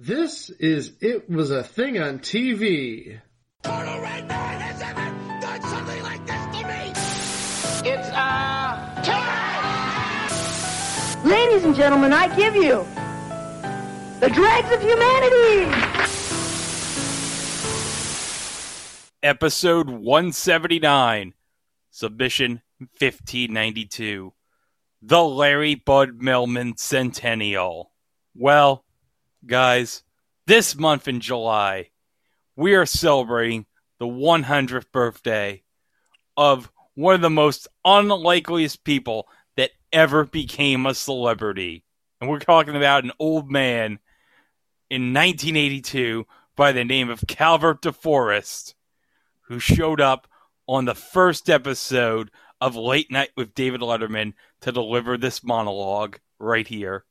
This is It Was a Thing on TV. Total Red Man has ever done something like this to me! It's, uh, time! Ladies and gentlemen, I give you the dregs of humanity! Episode 179, Submission 1592, The Larry Bud Melman Centennial. Well, guys, this month in July, we are celebrating the 100th birthday of one of the most unlikeliest people that ever became a celebrity. And we're talking about an old man in 1982 by the name of Calvert DeForest, who showed up on the first episode of Late Night with David Letterman to deliver this monologue right here.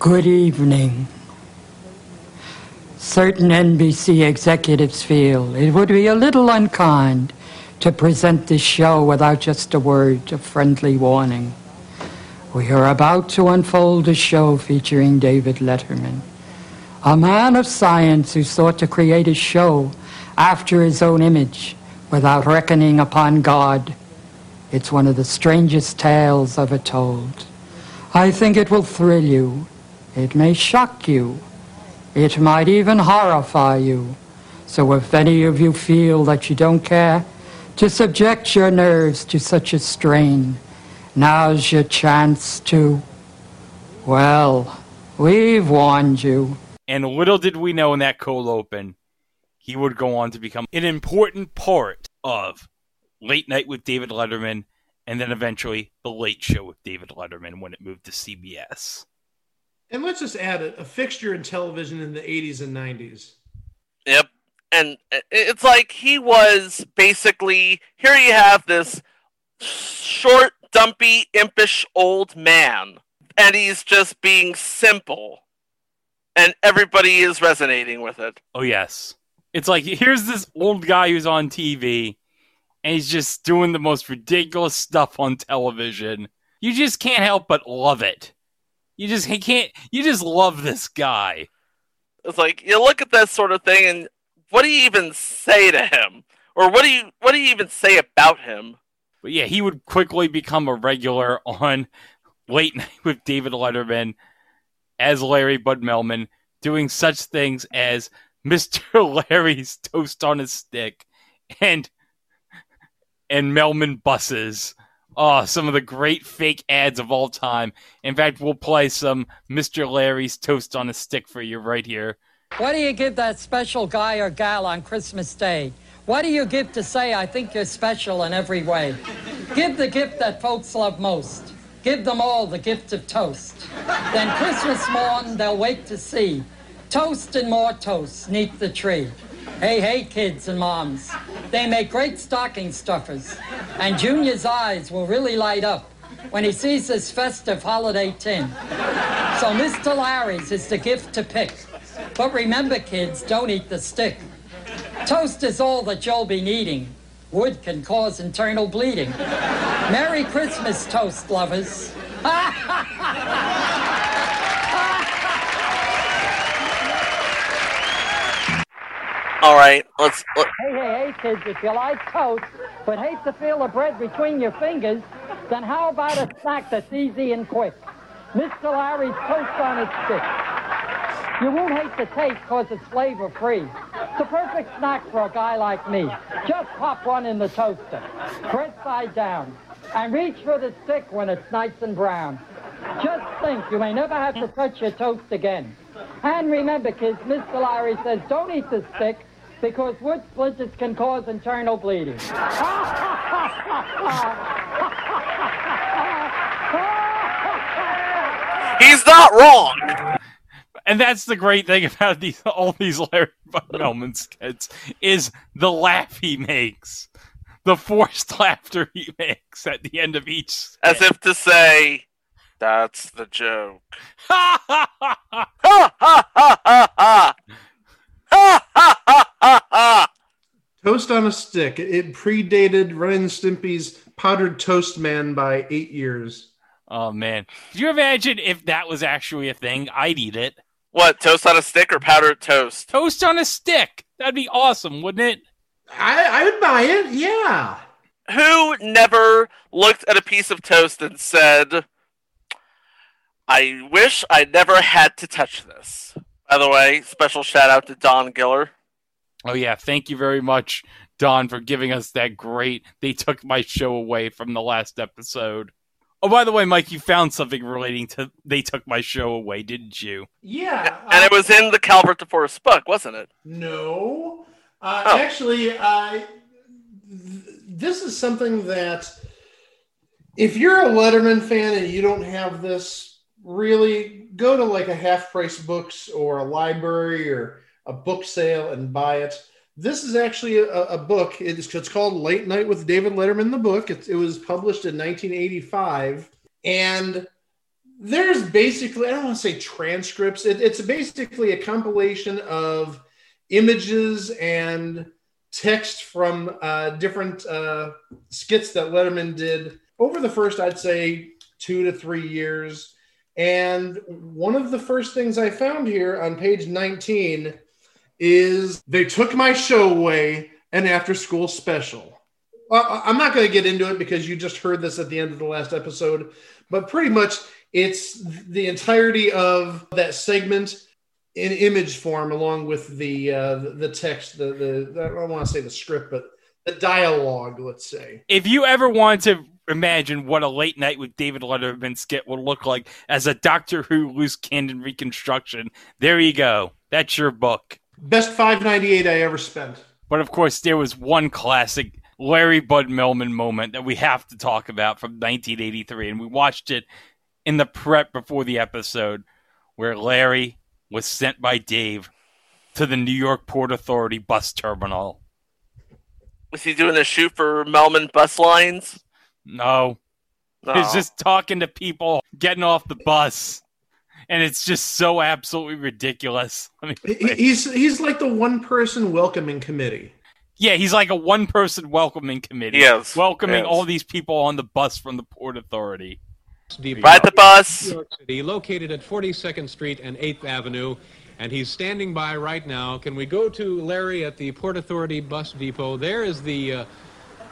Good evening. Certain NBC executives feel it would be a little unkind to present this show without just a word of friendly warning. We are about to unfold a show featuring David Letterman, a man of science who sought to create a show after his own image without reckoning upon God. It's one of the strangest tales ever told. I think it will thrill you. It may shock you. It might even horrify you. So if any of you feel that you don't care to subject your nerves to such a strain, now's your chance to. Well, we've warned you. And little did we know in that cold open, he would go on to become an important part of Late Night with David Letterman and then eventually The Late Show with David Letterman when it moved to CBS. And let's just add a, a fixture in television in the 80s and 90s. Yep. And it's like he was basically here you have this short, dumpy, impish old man, and he's just being simple. And everybody is resonating with it. Oh, yes. It's like here's this old guy who's on TV, and he's just doing the most ridiculous stuff on television. You just can't help but love it. You just he can't. You just love this guy. It's like you look at that sort of thing, and what do you even say to him, or what do you what do you even say about him? But yeah, he would quickly become a regular on Late Night with David Letterman as Larry Bud Melman, doing such things as Mr. Larry's toast on a stick and and Melman buses. Oh, some of the great fake ads of all time. In fact, we'll play some Mr. Larry's toast on a stick for you right here. What do you give that special guy or gal on Christmas Day? What do you give to say, I think you're special in every way? Give the gift that folks love most. Give them all the gift of toast. Then Christmas morn, they'll wait to see toast and more toast neath the tree. Hey, hey, kids and moms. They make great stocking stuffers. And Junior's eyes will really light up when he sees this festive holiday tin. So Mr. Larry's is the gift to pick. But remember, kids, don't eat the stick. Toast is all that you'll be needing. Wood can cause internal bleeding. Merry Christmas, toast lovers. All right, let's. Let, Hey, hey, hey, kids, if you like toast, but hate to feel the bread between your fingers, then how about a snack that's easy and quick? Mr. Larry's toast on a stick. You won't hate the taste because it's flavor free. It's a perfect snack for a guy like me. Just pop one in the toaster, bread side down, and reach for the stick when it's nice and brown. Just think, you may never have to touch your toast again. And remember, kids, Mr. Larry says don't eat the stick because wood splinters can cause internal bleeding. he's not wrong. And that's the great thing about these all these Larry Bud Melman skits is the laugh he makes, the forced laughter he makes at the end of each. skit. As if to say, that's the joke. Ha ha ha ha ha! Ha ha ha ha ha! Toast on a Stick. It predated Ren and Stimpy's Powdered Toast Man by eight years. oh man, could you imagine if that was actually a thing? I'd eat it. What toast on a stick or powdered toast? Toast on a stick. That'd be awesome, wouldn't it? I, I would buy it. Yeah. Who never looked at a piece of toast and said, "I wish I never had to touch this." By the way, special shout out to Don Giller. Oh yeah, thank you very much, Don, for giving us that great. They took my show away from the last episode. Oh, by the way, Mike, you found something relating to they took my show away, didn't you? Yeah. And it uh, was in the Calvert DeForest book, wasn't it? No. Uh, Oh. Actually, I. th- this is something that if you're a Letterman fan and you don't have this, really go to like a half price books or a library or a book sale and buy it. This is actually a, a book. It's, it's called Late Night with David Letterman, the book. It, it was published in 1985. And there's basically, I don't want to say transcripts, it, it's basically a compilation of images and text from uh, different uh, skits that Letterman did over the first, I'd say, two to three years. And one of the first things I found here on page 19 is they took my show away an after school special. I'm not going to get into it because you just heard this at the end of the last episode, but pretty much it's the entirety of that segment in image form along with the uh, the- the text the, the I don't want to say the script but the dialogue let's say If you ever want to imagine what a late night with David Letterman skit would look like as a Doctor Who loose cannon reconstruction, there you go. That's your book. Best 598 I ever spent But of course, there was one classic Larry Bud Melman moment that we have to talk about from 1983, and we watched it in the prep before the episode, where Larry was sent by Dave to the New York Port Authority bus terminal. Was he doing a shoot for Melman bus lines? No, No. he's just talking to people getting off the bus, and it's just so absolutely ridiculous. I mean, He- he's he's like the one person welcoming committee yeah, he's like a one-person welcoming committee, Yes, welcoming yes. all these people on the bus from the Port Authority. Ride the bus. New York City, located at 42nd Street and 8th Avenue, and he's standing by right now. Can we go to Larry at the Port Authority bus depot? There is the, uh,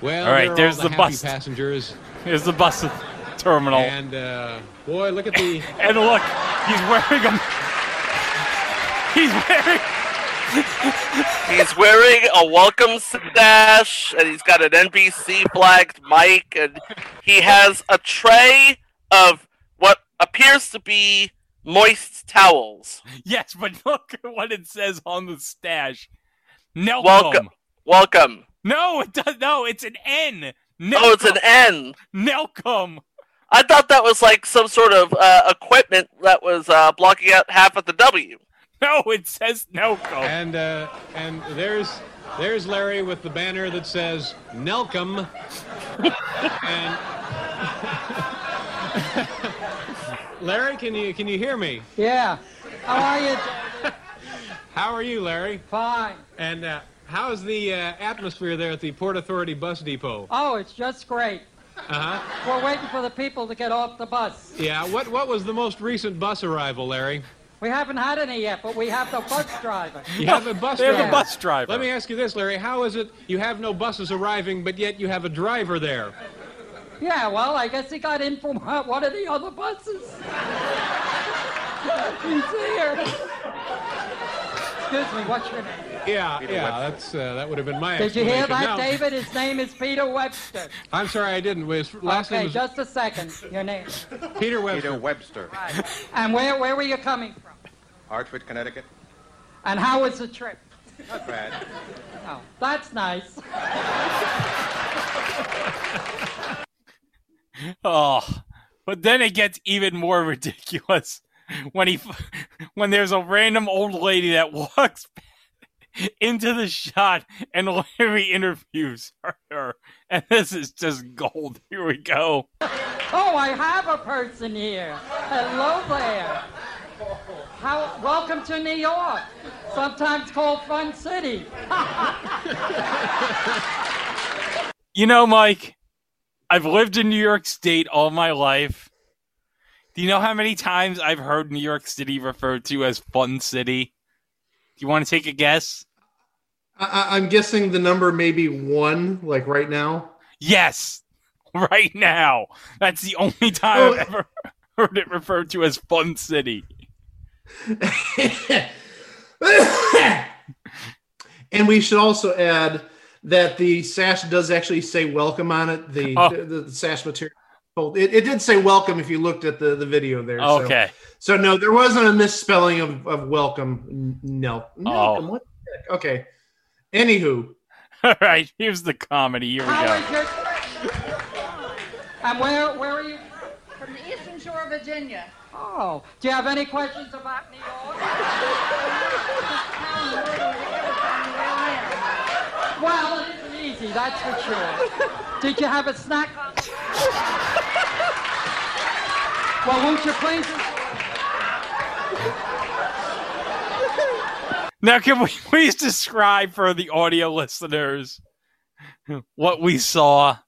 well, All right, there there's all the the, happy bus. passengers, Here's the bus terminal. and uh, boy, look at the. And look, he's wearing a. He's wearing. He's wearing a welcome stash, and he's got an NBC flagged mic, and he has a tray of what appears to be moist towels. Yes, but look at what it says on the stash. Nelcom. Welcome. Welcome. No, it does. No, it's an N. Nelcom. Oh, it's an N. Nelcom. I thought that was like some sort of uh, equipment that was uh, blocking out half of the W. No, it says Nelcom. And uh, and there's there's Larry with the banner that says Nelcom. and Larry, can you can you hear me? Yeah. How are you? How are you, Larry? Fine. And uh, how's the uh, atmosphere there at the Port Authority bus depot? Oh, it's just great. Uh huh. We're waiting for the people to get off the bus. Yeah. What what was the most recent bus arrival, Larry? We haven't had any yet, but we have the bus driver. You have a bus They have driver. a bus driver. Let me ask you this, Larry. How is it you have no buses arriving, but yet you have a driver there? Yeah, well, I guess he got in from one of the other buses. He's here. Excuse me, what's your name? Yeah, yeah. That's uh, that would have been my. Did you hear that, Now- David? His name is Peter Webster. I'm sorry, I didn't. His last okay, name is just a second. Your name. Peter Webster. Peter Webster, Right. And where, where were you coming from? Hartford, Connecticut. And how was the trip? Not bad. Oh, that's nice. Oh, but then it gets even more ridiculous when he when there's a random old lady that walks into the shot and Larry interviews her, and this is just gold. Here we go. Oh, I have a person here. Hello there. How? Welcome to New York, sometimes called Fun City. You know, Mike, I've lived in New York State all my life. Do you know how many times I've heard New York City referred to as Fun City? Do you want to take a guess? I, I'm guessing the number may be one, like right now. Yes, right now. That's the only time Oh. I've ever heard it referred to as Fun City. and we should also add that the sash does actually say welcome on it. The Oh. the, the sash material. It, it did say welcome if you looked at the, the video there. so- Okay. So, no, there wasn't a misspelling of, of welcome. No. Oh. Okay. Anywho, All right, here's the comedy. Here we How go. is your... And where, where are you? From the Eastern Shore of Virginia. Oh, do you have any questions about New York? Well, it isn't easy, that's for sure. Did you have a snack on? Well, won't you please? Now, can we please describe for the audio listeners what we saw?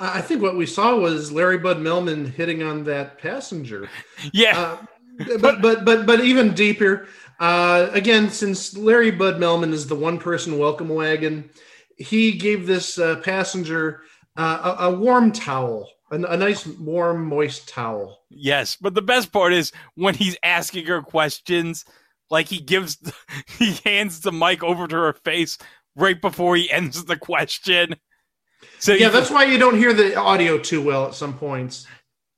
I think what we saw was Larry Bud Melman hitting on that passenger. Yeah, Uh, but but but but even deeper. Uh, again, since Larry Bud Melman is the one person welcome wagon, he gave this uh, passenger uh, a, a warm towel, a, a nice warm moist towel. yes. But the best part is when he's asking her questions, like he gives, he hands the mic over to her face right before he ends the question. So Yeah, that's why you don't hear the audio too well at some points.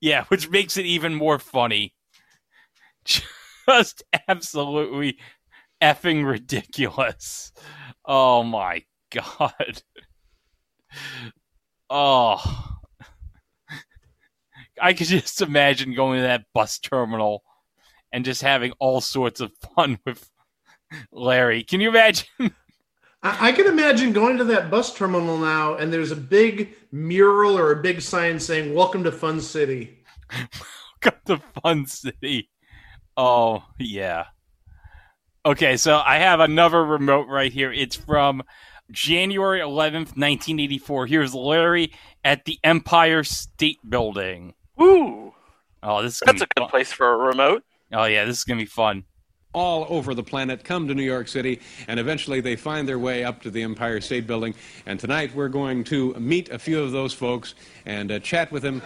Yeah, which makes it even more funny. Just absolutely effing ridiculous. Oh my god. Oh. I could just imagine going to that bus terminal and just having all sorts of fun with Larry. Can you imagine? I, I can imagine going to that bus terminal now, and there's a big mural or a big sign saying "Welcome to Fun City." Got the Fun City. Oh, yeah. Okay, so I have another remote right here. It's from January 11th, 1984. Here's Larry at the Empire State Building. Ooh, Oh, this is that's a good fun. place for a remote. Oh, yeah, this is going to be fun. all over the planet come to New York City, and eventually they find their way up to the Empire State Building. And tonight we're going to meet a few of those folks and uh, chat with them.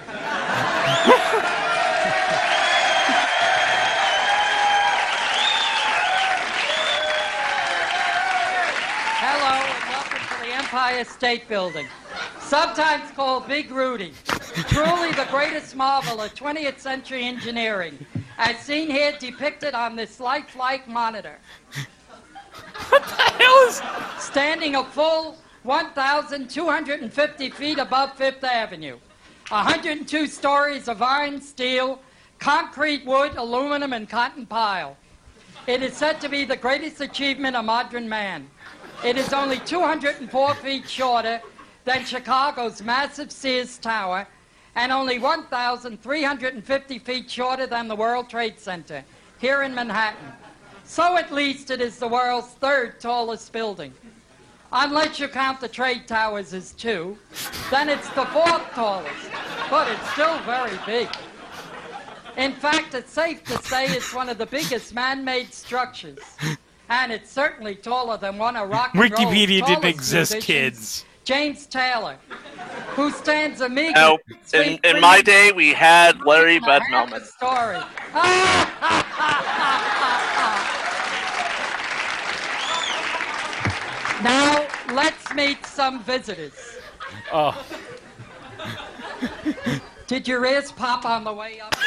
Hello and welcome to the Empire State Building, sometimes called Big Rudy. Truly the greatest marvel of 20th century engineering, as seen here depicted on this lifelike monitor. Hell is- Standing a full 1,250 feet above Fifth Avenue, 102 stories of iron, steel, concrete, wood, aluminum, and cotton pile. It is said to be the greatest achievement of modern man. It is only 204 feet shorter than Chicago's massive Sears Tower and only 1,350 feet shorter than the World Trade Center here in Manhattan. So at least it is the world's third tallest building. Unless you count the trade towers as two, then it's the fourth tallest, but it's still very big. In fact, it's safe to say it's one of the biggest man-made structures. And it's certainly taller than one of rock Wikipedia didn't exist, musicians, kids. James Taylor, who stands a meager No, in, in my day, we had Larry and a Bud half a Melman. Story. now let's meet some visitors. Oh, Did your ears pop on the way up?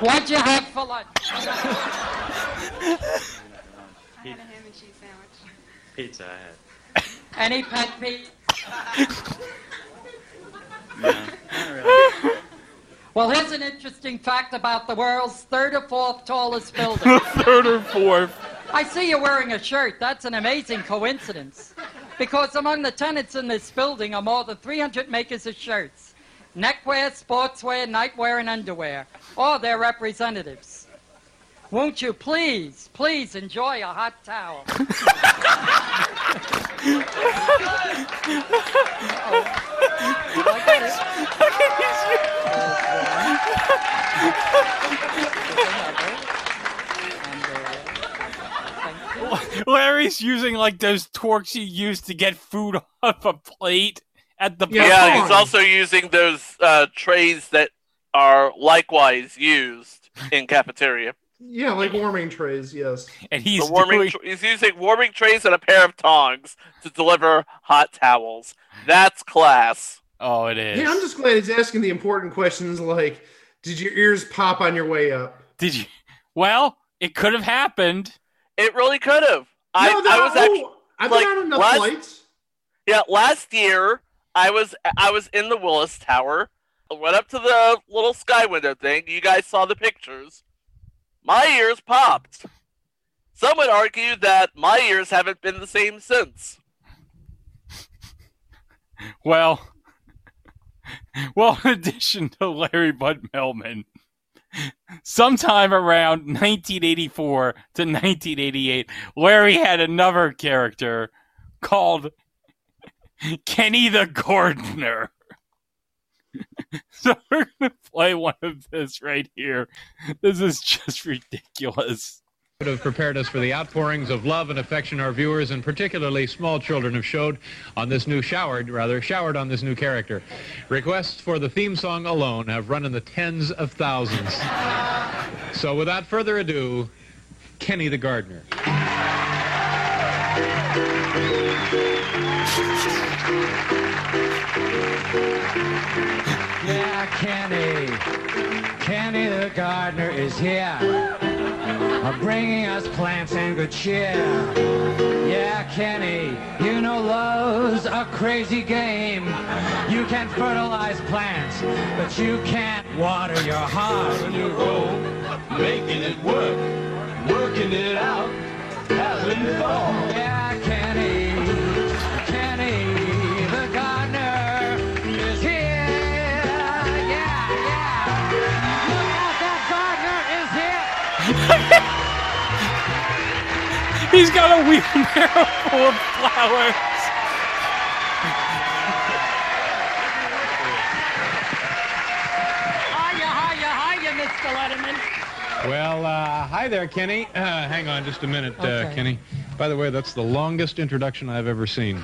What'd you have for lunch? Had a ham and. Pizza I had. Any pet peeve? Well, here's an interesting fact about the world's third or fourth tallest building. third or fourth. I see you're wearing a shirt. That's an amazing coincidence. Because among the tenants in this building are more than 300 makers of shirts neckwear, sportswear, nightwear, and underwear, or their representatives. Won't you please, please enjoy a hot towel? Larry's using like those torques you use to get food off a plate at the Yeah, Yeah, he's also using those uh, trays that are likewise used in cafeteria. Yeah, like warming trays. Yes. and he's The warming doing, tr- he's using warming trays and a pair of tongs to deliver hot towels. That's class. Oh, it is. Hey, I'm just glad he's asking the important questions like, did your ears pop on your way up? Did you? Well, it could have happened. It really could have. I, No, I that- was actually oh, I've been like, on enough last- flights. yeah. Last year, I was I was in the Willis Tower. I went up to the little sky window thing. You guys saw the pictures. My ears popped. Some would argue that my ears haven't been the same since. Well, well, in addition to Larry Bud Melman, sometime around 1984 to 1988, Larry had another character called Kenny the Gardener. so we're to play one of this right here. This is just ridiculous. would have prepared us for the outpourings of love and affection our viewers and particularly small children have showed on this new showered rather showered on this new character requests for the theme song alone have run in the tens of thousands so without further ado kenny the gardener Yeah, Kenny. Kenny the gardener is here. Bringing us plants and good cheer. Yeah, Kenny, you know love's a crazy game. You can fertilize plants, but you can't water your heart. When you roll, making it work, working it out, having fun. Yeah, He's got a wheelbarrow full of flowers. Hiya, hiya, hiya, Mr. Letterman. well uh, hi there kenny uh, hang on just a minute uh, kenny by the way that's the longest introduction i've ever seen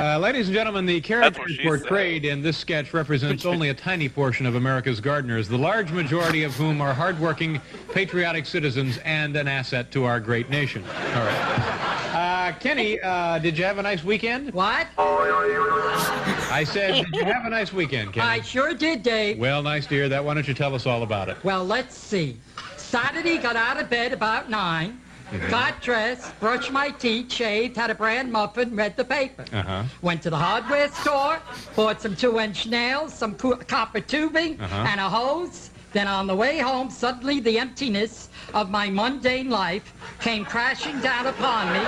uh, ladies and gentlemen, the what characters she portrayed in this sketch represents only a tiny portion of America's gardeners, the large majority of whom are hardworking, patriotic citizens and an asset to our great nation. All right. Uh, Kenny, uh, did you have a nice weekend? What? I said, did you have a nice weekend, Kenny? I sure did, Dave. Well, nice to hear that. Why don't you tell us all about it? Well, let's see. Saturday, got out of bed about 9 Got dressed, brushed my teeth, shaved, had a bran muffin, read the paper. Uh-huh. Went to the hardware store, bought some two-inch nails, some co- copper tubing, Uh-huh. and a hose. Then on the way home, suddenly the emptiness of my mundane life came crashing down upon me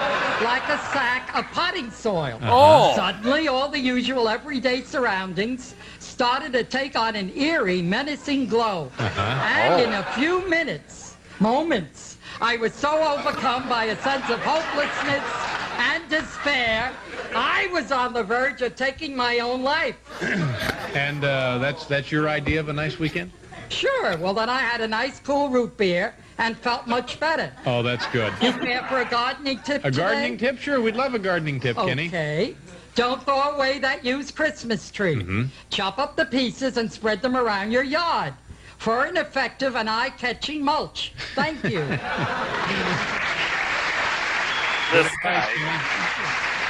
like a sack of potting soil. Oh. Suddenly, all the usual everyday surroundings started to take on an eerie, menacing glow. And in a few minutes, moments, I was so overcome by a sense of hopelessness and despair, I was on the verge of taking my own life. And uh, that's that's your idea of a nice weekend? Sure, well, then I had a nice cool root beer and felt much better. Oh, that's good. You care for a gardening tip A today? gardening tip? Sure, we'd love a gardening tip, Kenny. Okay. Don't throw away that used Christmas tree. Mm-hmm. Chop up the pieces and spread them around your yard for an effective and eye-catching mulch. Thank you. This Thanks, guy.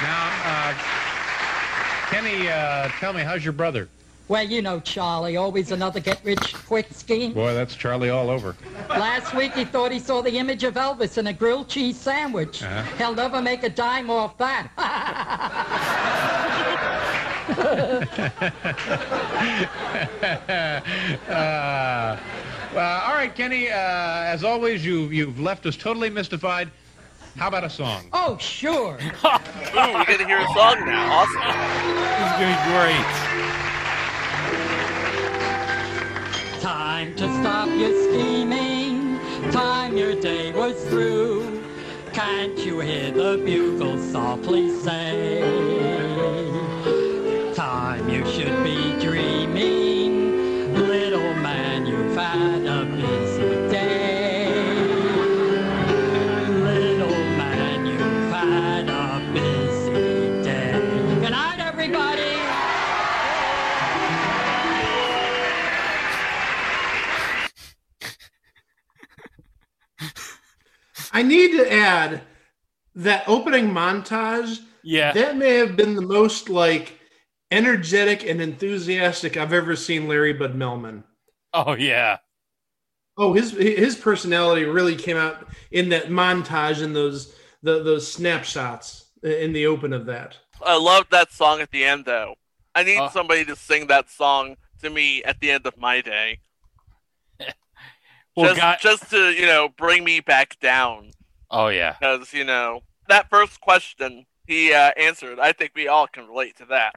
Now, uh, Kenny, uh, tell me, how's your brother? well, you know Charlie, always another get-rich-quick scheme. Boy, that's Charlie all over. Last week he thought he saw the image of Elvis in a grilled cheese sandwich. Uh-huh. He'll never make a dime off that. uh, well, all right, Kenny. Uh, as always, you you've left us totally mystified. How about a song? oh, sure. Ooh, we get to hear a song now. Awesome. This is going to be great. Time to stop your scheming. Time your day was through. Can't you hear the bugle softly say? I need to add that opening montage. Yeah. That may have been the most like energetic and enthusiastic I've ever seen Larry Bud Melman. Oh yeah. Oh, his his personality really came out in that montage and those the, those snapshots in the open of that. I love that song at the end, though. I need Uh. somebody to sing that song to me at the end of my day. Well, just, God- just to you know bring me back down Oh yeah. because you know that first question he uh, answered. I think we all can relate to that.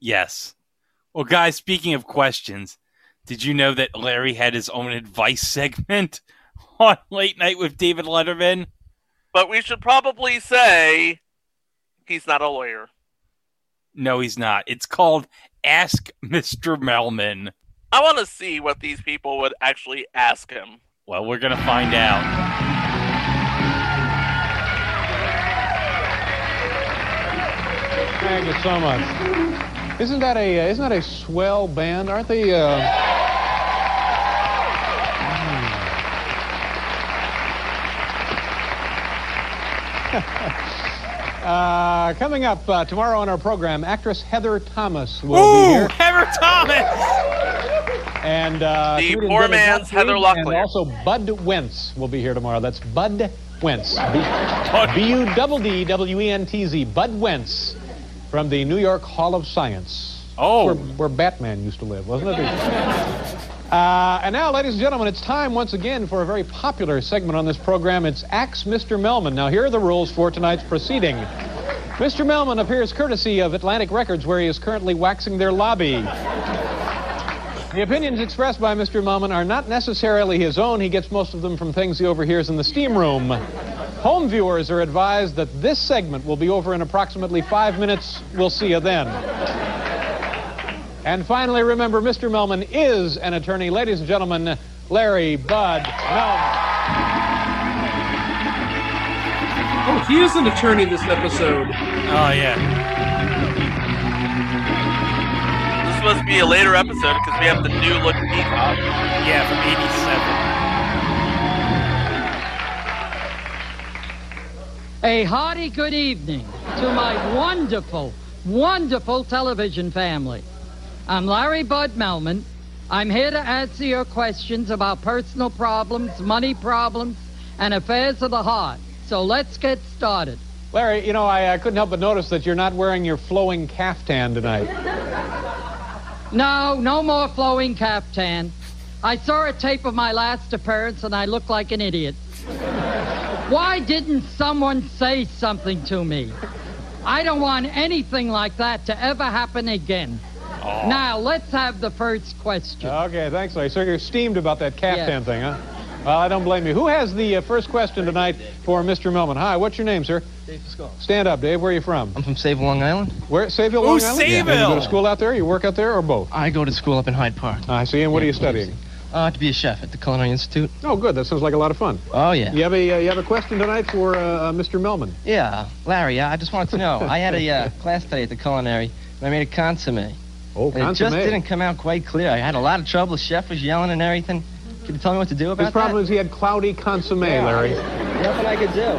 Yes. Well, guys, speaking of questions, did you know that Larry had his own advice segment on Late Night with David Letterman? But we should probably say he's not a lawyer. No, he's not. It's called Ask Mr. Melman. I want to see what these people would actually ask him. Well, we're going to find out. Thank you so much. Isn't that a uh, isn't that a swell band? Aren't they? Uh... Uh, coming up uh, tomorrow on our program, actress Heather Thomas will Ooh, be here, Heather Thomas! And uh, The poor man's Heather and also Bud Wentz will be here tomorrow. That's Bud Wentz, B U double D W E N T Z, Bud Wentz, from the New York Hall of Science. Oh. where, where Batman used to live, wasn't it? Uh, and now, ladies and gentlemen, it's time once again for a very popular segment on this program. It's Axe Mr. Melman. Now, here are the rules for tonight's proceeding. Mr. Melman appears courtesy of Atlantic Records, where he is currently waxing their lobby. The opinions expressed by Mr. Melman are not necessarily his own. He gets most of them from things he overhears in the steam room. Home viewers are advised that this segment will be over in approximately five minutes. We'll see you then. And finally, remember, Mr. Melman is an attorney. Ladies and gentlemen, Larry Bud Melman. Oh, he is an attorney this episode. Oh, yeah. This must be a later episode because we have the new look peacock. Yeah, from 87. A hearty good evening to my wonderful, wonderful television family. I'm Larry Bud Melman. I'm here to answer your questions about personal problems, money problems, and affairs of the heart. So let's get started. Larry, you know, I, I couldn't help but notice that you're not wearing your flowing caftan tonight. No, no more flowing caftan. I saw a tape of my last appearance and I look like an idiot. Why didn't someone say something to me? I don't want anything like that to ever happen again. Now, let's have the first question. Okay, thanks, Larry. So you're steamed about that caftan Yes. thing, huh? Well, I don't blame you. Who has the uh, first question tonight for Mr. Melman? Hi, what's your name, sir? Dave Pascal. Stand up, Dave. Where are you from? I'm from Sayville, Long Island. Where? Sayville, Ooh, Long Island? Sayville! And you go to school out there? You work out there, or both? I go to school up in Hyde Park. I see. And what are you studying? Uh, to be a chef at the Culinary Institute. Oh, good. That sounds like a lot of fun. Oh, yeah. You have a uh, you have a question tonight for uh, uh, Mr. Melman. Yeah, Larry, I just wanted to know. I had a uh, class today at the Culinary, and I made a consomme. Oh, And it just didn't come out quite clear. I had a lot of trouble. The chef was yelling and everything. Can you tell me what to do about His problem that? is he had cloudy consomme, Yeah. Larry. Nothing I could do.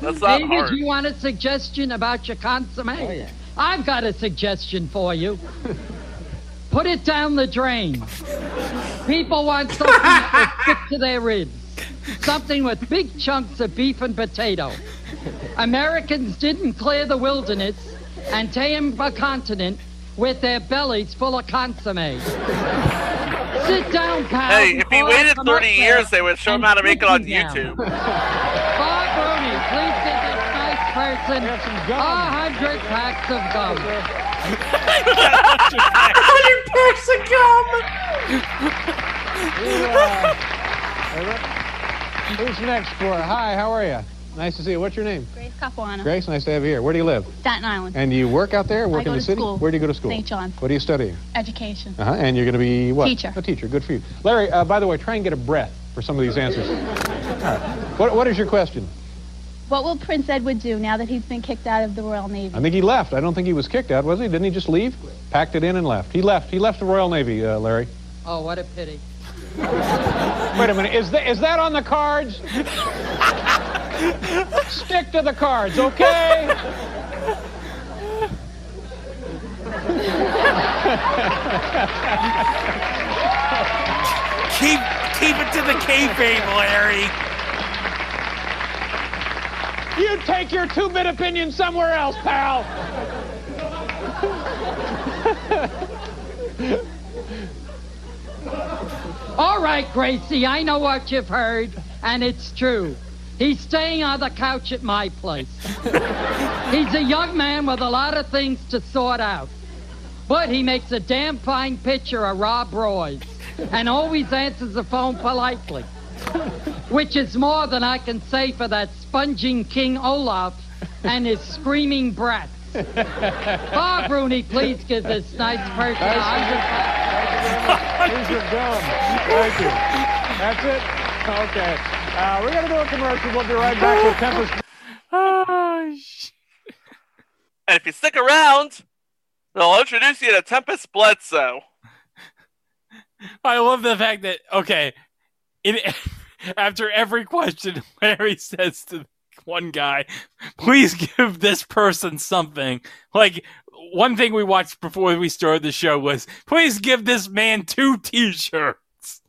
That's not David, hard. you want a suggestion about your consomme? Oh, yeah. I've got a suggestion for you. Put it down the drain. People want something that will stick to their ribs. Something with big chunks of beef and potato. Americans didn't clear the wilderness and tame a continent with their bellies full of consomme. Sit down, pal. Hey, if he waited 30 years, they would show him how to make it on put down. YouTube. Bob Rooney, please give this nice person Have some gum. a hundred packs of gum. Hundred packs of gum. Who's next for? Hi, how are you? Nice to see you. What's your name? Grace Capuano. Grace, nice to have you here. Where do you live? Staten Island. And do you work out there, work I go in the to city? school. Where do you go to school? St. John's. What are you studying? Education. Uh-huh. And you're going to be what? Teacher. A teacher. Good for you. Larry, uh, by the way, try and get a breath for some of these answers. All right. What, what is your question? What will Prince Edward do now that he's been kicked out of the Royal Navy? I think he left. I don't think he was kicked out, was he? Didn't he just leave? Packed it in and left. He left. He left the Royal Navy, uh, Larry. Oh, what a pity. Wait a minute. Is that, is that on the cards? Stick to the cards, okay? Keep keep it to the kayfabe, Larry. You take your two-bit opinion somewhere else, pal. All right, Gracie, I know what you've heard, and it's true. He's staying on the couch at my place. He's a young man with a lot of things to sort out. But he makes a damn fine picture of Rob Roys and always answers the phone politely. Which is more than I can say for that sponging King Olaf and his screaming brats. Bob ah, Rooney, please give this nice person a hundred These are dumb. Thank you. That's it? Okay. Uh, we're going to do a commercial. We'll be right back with Tempest. Oh, And if you stick around, they'll introduce you to Tempest Bledsoe. I love the fact that okay, in after every question, Larry says to one guy, "Please give this person something." Like one thing we watched before we started the show was, "Please give this man two T-shirts,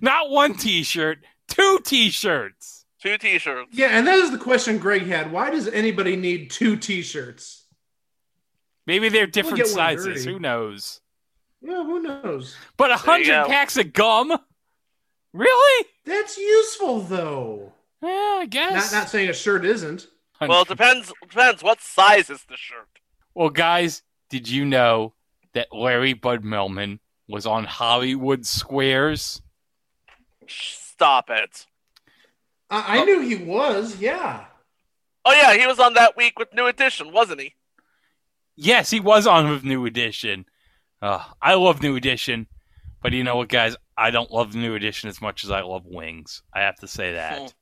not one T-shirt, two T-shirts." Two T-shirts. Yeah, and that is the question Greg had. Why does anybody need two T-shirts? Maybe they're different get one sizes. Who knows? Yeah, who knows? But a hundred packs of gum, really? That's useful though. Yeah, I Not guess. not saying a shirt isn't. Well, it depends. Depends what size is the shirt. Well, guys, did you know that Larry Bud Melman was on Hollywood Squares? Stop it. I, I knew he was. Yeah. Oh yeah, he was on that week with New Edition, wasn't he? Yes, he was on with New Edition. Uh, I love New Edition, but you know what, guys? I don't love New Edition as much as I love Wings. I have to say that.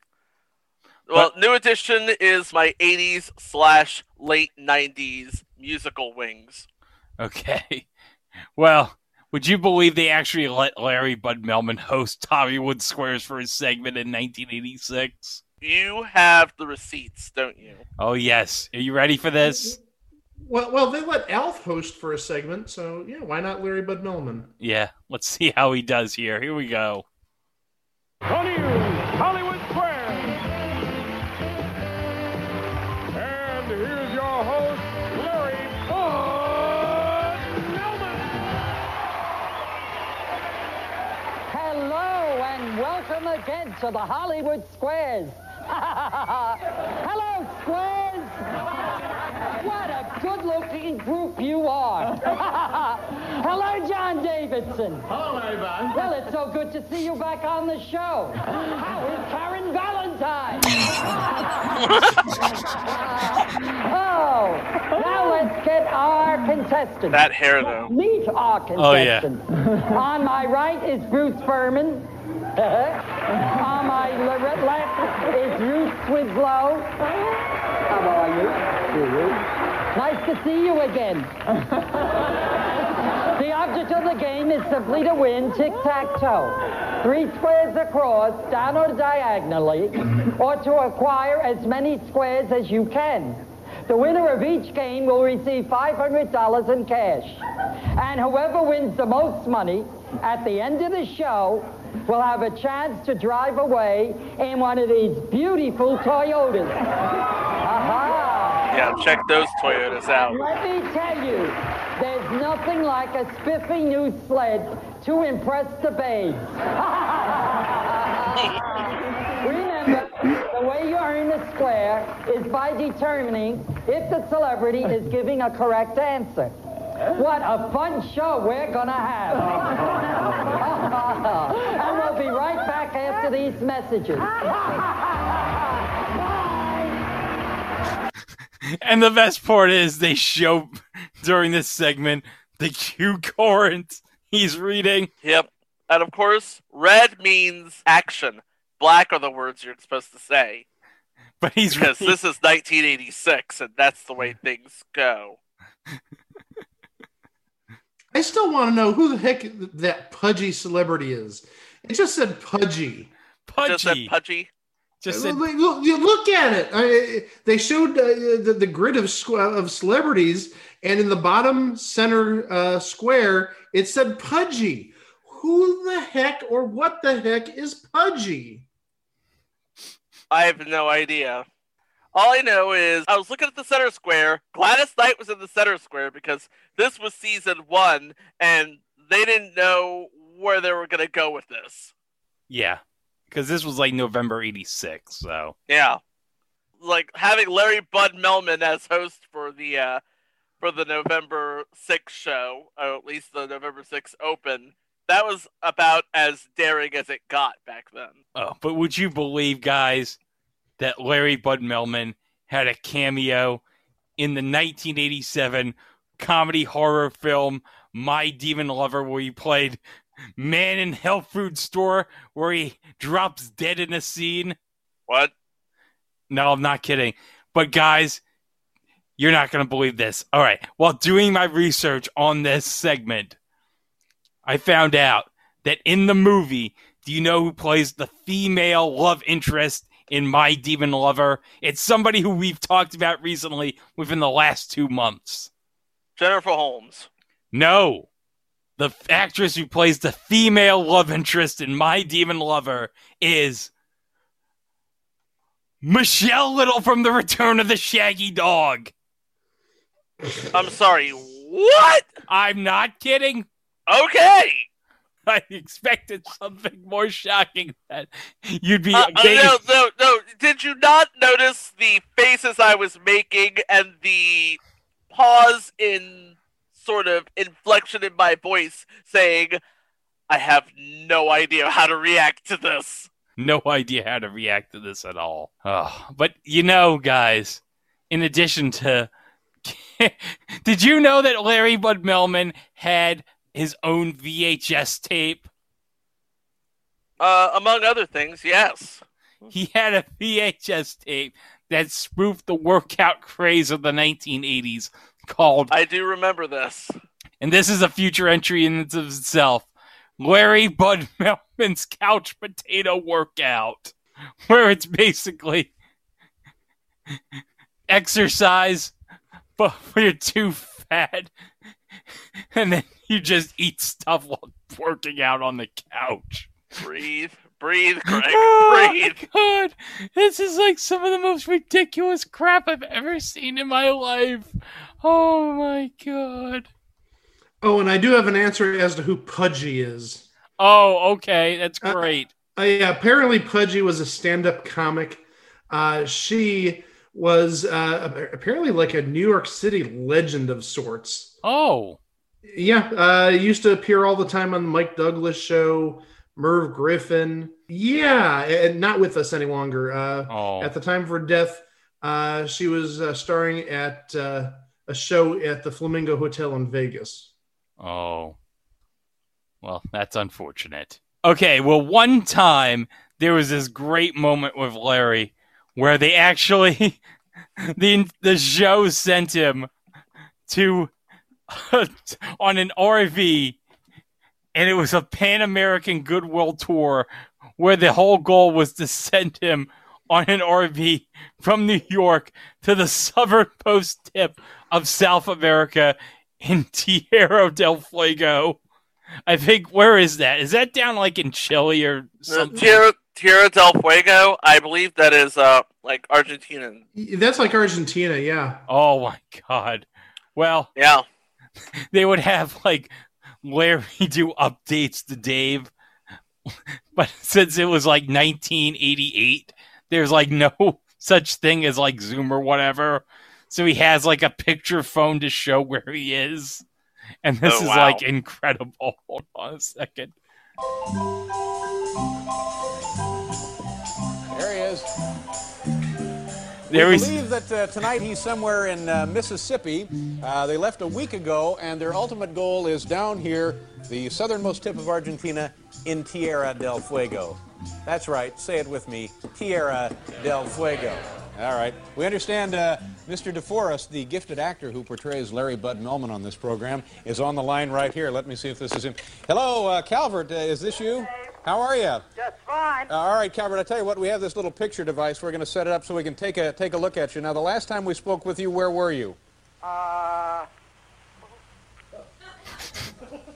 Well, New Edition is my '80s slash late '90s musical wings. Okay. Well, would you believe they actually let Larry Bud Melman host Tommy Hollywood Squares for his segment in 1986? You have the receipts, don't you? Oh, yes. Are you ready for this? Well, well, they let Alf host for a segment, so yeah, why not Larry Bud Melman? Yeah, let's see how he does here. Here we go. Hollywood Square. Welcome again to the Hollywood Squares. Hello, Squares. What a good-looking group you are. Hello, John Davidson. Hello, Larry Bud. Well, it's so good to see you back on the show. How is Karen Valentine? oh, now let's get our contestants. That hair, though. Meet our Oh, yeah. contestants. On my right is Bruce Furman. On ah, my le- left is Ruth Swidlow. How are you? Nice to see you again. The object of the game is simply to win tic-tac-toe. Three squares across, down or diagonally, or to acquire as many squares as you can. The winner of each game will receive $500 in cash. And whoever wins the most money at the end of the show will have a chance to drive away in one of these beautiful Toyotas. Aha! Yeah, check those Toyotas out. Let me tell you, there's nothing like a spiffy new sled to impress the babes. Remember, the way you earn a square is by determining if the celebrity is giving a correct answer. What a fun show we're gonna have. and we'll be right back after these messages. And the best part is they show during this segment the cue current he's reading. Yep. And of course, red means action. Black are the words you're supposed to say. But he's because reading- this is 1986, and that's the way things go. I still want to know who the heck that pudgy celebrity is. It just said pudgy. Just said pudgy. Just said, look, look- look at it. I, they showed uh, the, the grid of of celebrities, and in the bottom center uh, square, it said pudgy. Who the heck or what the heck is pudgy? I have no idea. All I know is I was looking at the center square. Gladys Knight was in the center square because this was season one, and they didn't know where they were going to go with this. Yeah. Because this was like November 86, so. Yeah, like having Larry Bud Melman as host for the uh, for the November 6th show, or at least the November 6th Open. That was about as daring as it got back then. Oh, but would you believe, guys, that Larry Bud Melman had a cameo in the 1987 comedy horror film My Demon Lover, where he played man in health food store, where he drops dead in a scene? What? No, I'm not kidding. But guys, you're not going to believe this. All right. While doing my research on this segment, I found out that in the movie, do you know who plays the female love interest in My Demon Lover? It's somebody who we've talked about recently within the last two months. Jennifer Holmes. No. The f- actress who plays the female love interest in My Demon Lover is Michelle Little from The Return of the Shaggy Dog. I'm sorry. What? I'm not kidding. Okay. I expected something more shocking that you'd be. Uh, uh, no, no, no. Did you not notice the faces I was making and the pause in sort of inflection in my voice saying, I have no idea how to react to this? no idea how to react to this at all. Oh, but you know, guys, in addition to. Did you know that Larry Bud Melman had his own VHS tape? Uh, among other things, yes. He had a VHS tape that spoofed the workout craze of the 1980s called I do remember this. and this is a future entry in itself. Larry Bud Melman's couch potato workout, where it's basically exercise, but you're too fat, and then you just eat stuff while working out on the couch. Breathe, breathe, Greg, Oh, breathe. God, this is like some of the most ridiculous crap I've ever seen in my life. Oh my god. Oh, and I do have an answer as to who Pudgy is. Oh, okay, that's great. Uh, yeah, apparently Pudgy was a stand-up comic. Uh, she was uh, apparently like a New York City legend of sorts. Oh, Yeah, uh, used to appear all the time on the Mike Douglas show, Merv Griffin. Yeah, and not with us any longer. Uh, Oh. At the time of her death, uh, she was uh, starring at uh, a show at the Flamingo Hotel in Vegas. Oh. Well, that's unfortunate. Okay, well, one time there was this great moment with Larry where they actually the the show sent him to on an RV and it was a Pan American Goodwill tour where the whole goal was to send him on an RV from New York to the southernmost tip of South America in Tierra del Fuego. I think where is that? Is that down like in Chile or Uh, something? Tierra, Tierra del Fuego, I believe that is uh like Argentina. That's like Argentina, yeah. Oh my god. Well, Yeah. they would have like Larry do updates to Dave. But since it was like 1988, there's like no such thing as like Zoom or whatever. So he has like a picture phone to show where he is. And this Oh, is wow. like incredible. Hold on a second. There he is. There we believe that uh, tonight he's somewhere in uh, Mississippi. Uh, they left a week ago, and their ultimate goal is down here, the southernmost tip of Argentina, in Tierra del Fuego. That's right. Say it with me. Tierra del Fuego. All right. We understand uh, Mr. DeForest, the gifted actor who portrays Larry Bud Melman on this program, is on the line right here. Let me see if this is him. Hello, uh, Calvert. Uh, is this you? How are you? Just fine. Uh, all right, Calvert. I tell you what, we have this little picture device. We're going to set it up so we can take a take a look at you. Now, the last time we spoke with you, where were you? Uh,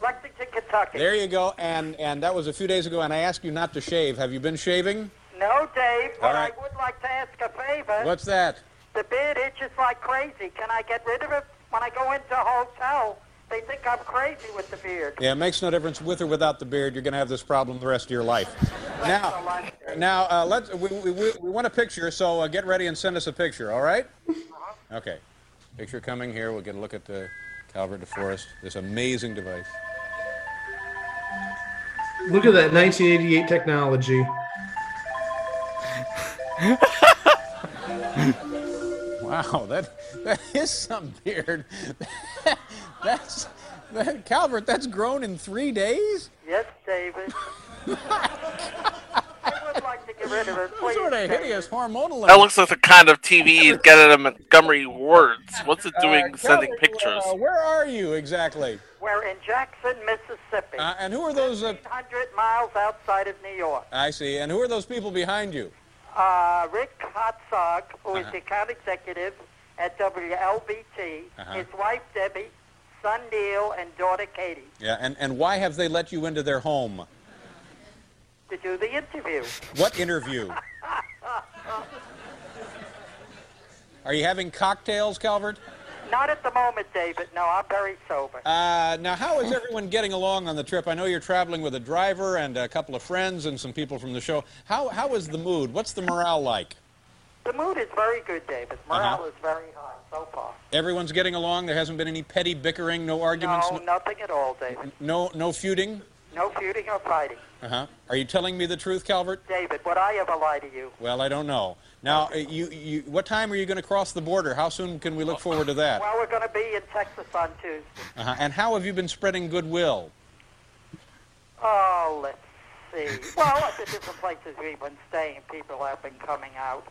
Lexington, Kentucky. There you go. And and that was a few days ago. And I asked you not to shave. Have you been shaving? No, Dave, but right. I would like to ask a favor. What's that? The beard itches like crazy. Can I get rid of it? When I go into a hotel, they think I'm crazy with the beard. Yeah, it makes no difference with or without the beard. You're going to have this problem the rest of your life. Now, now uh, let's. We, we, we, we want a picture, so uh, get ready and send us a picture. All right? Okay. Picture coming here. We'll get a look at the Calvert DeForest. This amazing device. Look at that 1988 technology. Wow, that that is some beard. that's that, Calvert. That's grown in three days. Yes, David. I would like to get rid of it, please. Sort of hideous hormonal. That looks like the kind of TV get at a Montgomery Wards. What's it doing Uh, sending Calvert, pictures? Uh, where are you exactly? We're in Jackson, Mississippi. Uh, and who are those? Uh, 100 miles outside of New York. I see. And who are those people behind you? Uh, Rick Hotzog, who is Uh-huh. the account executive at WLBT, Uh-huh. his wife Debbie, son Neil, and daughter Katie, Yeah. And and why have they let you into their home? to do the interview. What interview? Are you having cocktails, Calvert? Not at the moment, David. No, I'm very sober. Uh, now, how is everyone getting along on the trip? I know you're traveling with a driver and a couple of friends and some people from the show. How how is the mood? What's the morale like? The mood is very good, David. Morale Uh-huh. is very high so far. Everyone's getting along. There hasn't been any petty bickering, no arguments, No, nothing at all, David. no no feuding. No feuding or fighting. Uh huh. Are you telling me the truth, Calvert? David, would I ever lie to you? Well, I don't know. Now, uh, you, you, what time are you going to cross the border? How soon can we look forward to that? Well, we're going to be in Texas on Tuesday. Uh-huh. And how have you been spreading goodwill? Oh, let's see. Well, at the different places we've been staying, people have been coming out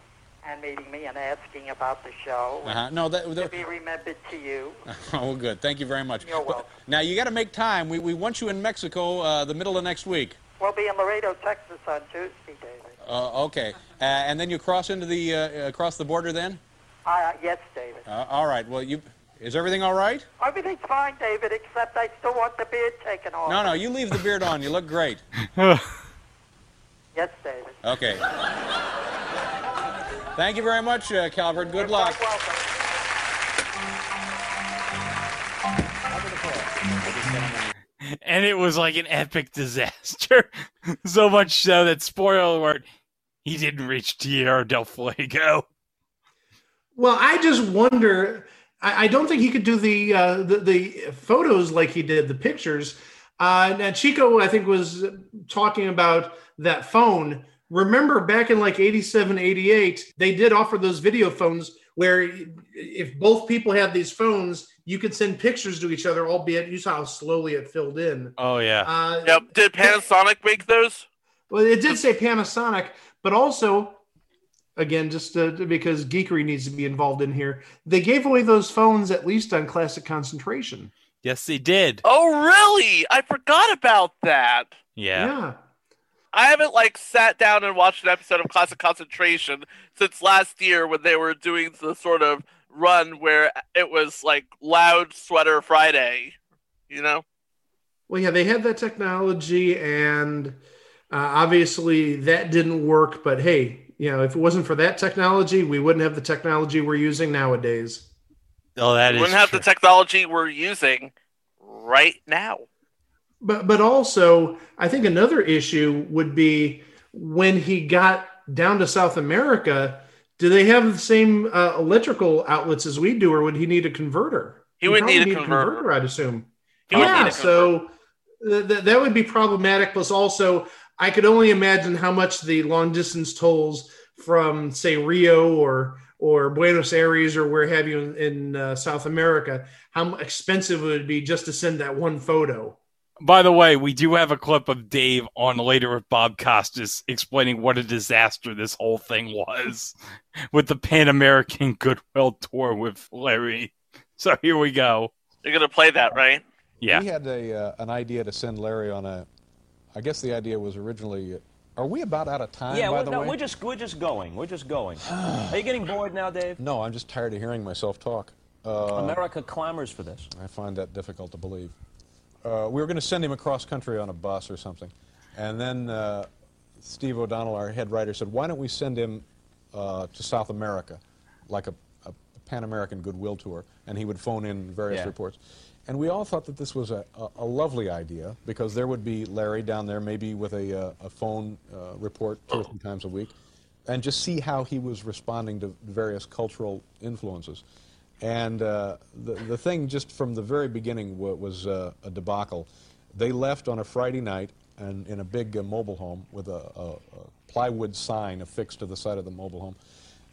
and meeting me and asking about the show. Uh-huh. No, that, To be remembered to you. oh, good. Thank you very much. You're welcome. now you got to make time. We, we want you in Mexico uh, the middle of next week. We'll be in Laredo, Texas on Tuesday, David. Uh, okay. Uh, and then you cross into the uh, across the border then? Uh, yes, David. Uh, all right. Well, you is everything all right? Everything's fine, David, except I still want the beard taken off. No, no. You leave the beard on. You look great. Yes, David. Okay. Thank you very much, uh, Calvert. Good luck. And it was like an epic disaster. so much so that spoiler alert, he didn't reach Tierra del Fuego. Well, I just wonder. I, I don't think he could do the, uh, the the photos like he did the pictures. Uh, now Chico, I think, was talking about that phone. Remember back in like 87, 88, they did offer those video phones where if both people had these phones, you could send pictures to each other, albeit you saw how slowly it filled in. Oh yeah. Uh, Yep. Did Panasonic make those? Well, it did say Panasonic, but also, again, just uh, because geekery needs to be involved in here, they gave away those phones at least on Classic Concentration. Yes, they did. Oh, really? I forgot about that. Yeah. Yeah. I haven't like sat down and watched an episode of Classic Concentration since last year when they were doing the sort of run where it was like loud sweater Friday. You know? Well, yeah, they had that technology, and uh, obviously that didn't work. But hey, you know, if it wasn't for that technology, we wouldn't have the technology we're using nowadays. Oh, that we is wouldn't have true. the technology we're using right now. But but also, I think another issue would be when he got down to South America. Do they have the same uh, electrical outlets as we do, or would he need a converter? He would probably need a converter. I'd assume. He would yeah, need a so th- th- that would be problematic. Plus, also, I could only imagine how much the long distance tolls from, say, Rio or or Buenos Aires or where have you in, in uh, South America, how expensive it would be just to send that one photo. By the way, we do have a clip of Dave on later with Bob Costas explaining what a disaster this whole thing was with the Pan American Goodwill tour with Larry. So here we go. You're gonna play that, right? Yeah. We had a uh, an idea to send Larry on a. I guess the idea was originally. Are we about out of time? yeah, by we're, the no, way. we're just we're just going. We're just going. Are you getting bored now, Dave? No, I'm just tired of hearing myself talk. Uh, America clamors for this. I find that difficult to believe. Uh, we were going to send him across country on a bus or something, and then uh, Steve O'Donnell, our head writer, said, "Why don't we send him uh, to South America, like a, a Pan American goodwill tour?" And he would phone in various Yeah. reports. And we all thought that this was a, a, a lovely idea because there would be Larry down there, maybe with a, uh, a phone uh, report two or three times a week, and just see how he was responding to various cultural influences. And uh, the, the thing, just from the very beginning, wa- was uh, a debacle. They left on a Friday night and in a big uh, mobile home with a, a, a plywood sign affixed to the side of the mobile home.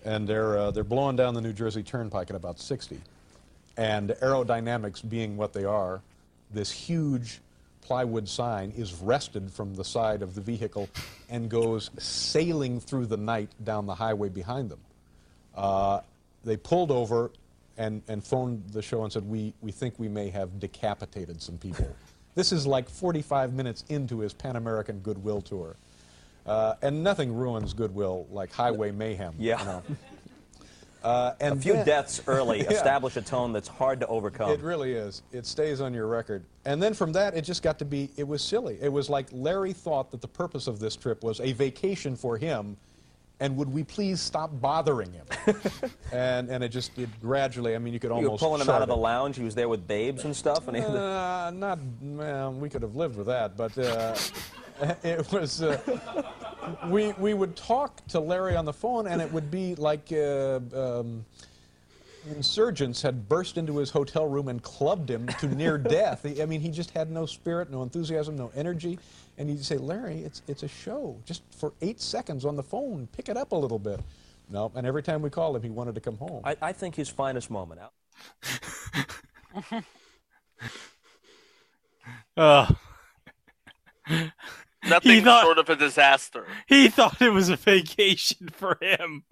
And they're, uh, they're blowing down the New Jersey Turnpike at about 60. And aerodynamics being what they are, this huge plywood sign is wrested from the side of the vehicle and goes sailing through the night down the highway behind them. Uh, they pulled over and, and phoned the show and said, we, we think we may have decapitated some people. this is like 45 minutes into his Pan American Goodwill tour. Uh, and nothing ruins Goodwill like highway mayhem. Yeah. You know? uh, and a few then- deaths early Yeah. establish a tone that's hard to overcome. It really is. It stays on your record. And then from that, it just got to be, it was silly. It was like Larry thought that the purpose of this trip was a vacation for him, and would we please stop bothering him? and, and it just, it gradually, I mean, you could almost you were pulling him out of the lounge. He was there with babes and stuff, and he, Uh, not, well, we could have lived with that, but uh, it was. Uh, we we would talk to Larry on the phone, and it would be like uh, um, insurgents had burst into his hotel room and clubbed him to near death. I mean, he just had no spirit, no enthusiasm, no energy. And you'd say, "Larry, it's it's a show. Just for eight seconds on the phone, pick it up a little bit." No, and every time we called him, he wanted to come home. I, I think his finest moment. Al. Ugh. Uh. Nothing He thought- short of a disaster. He thought it was a vacation for him.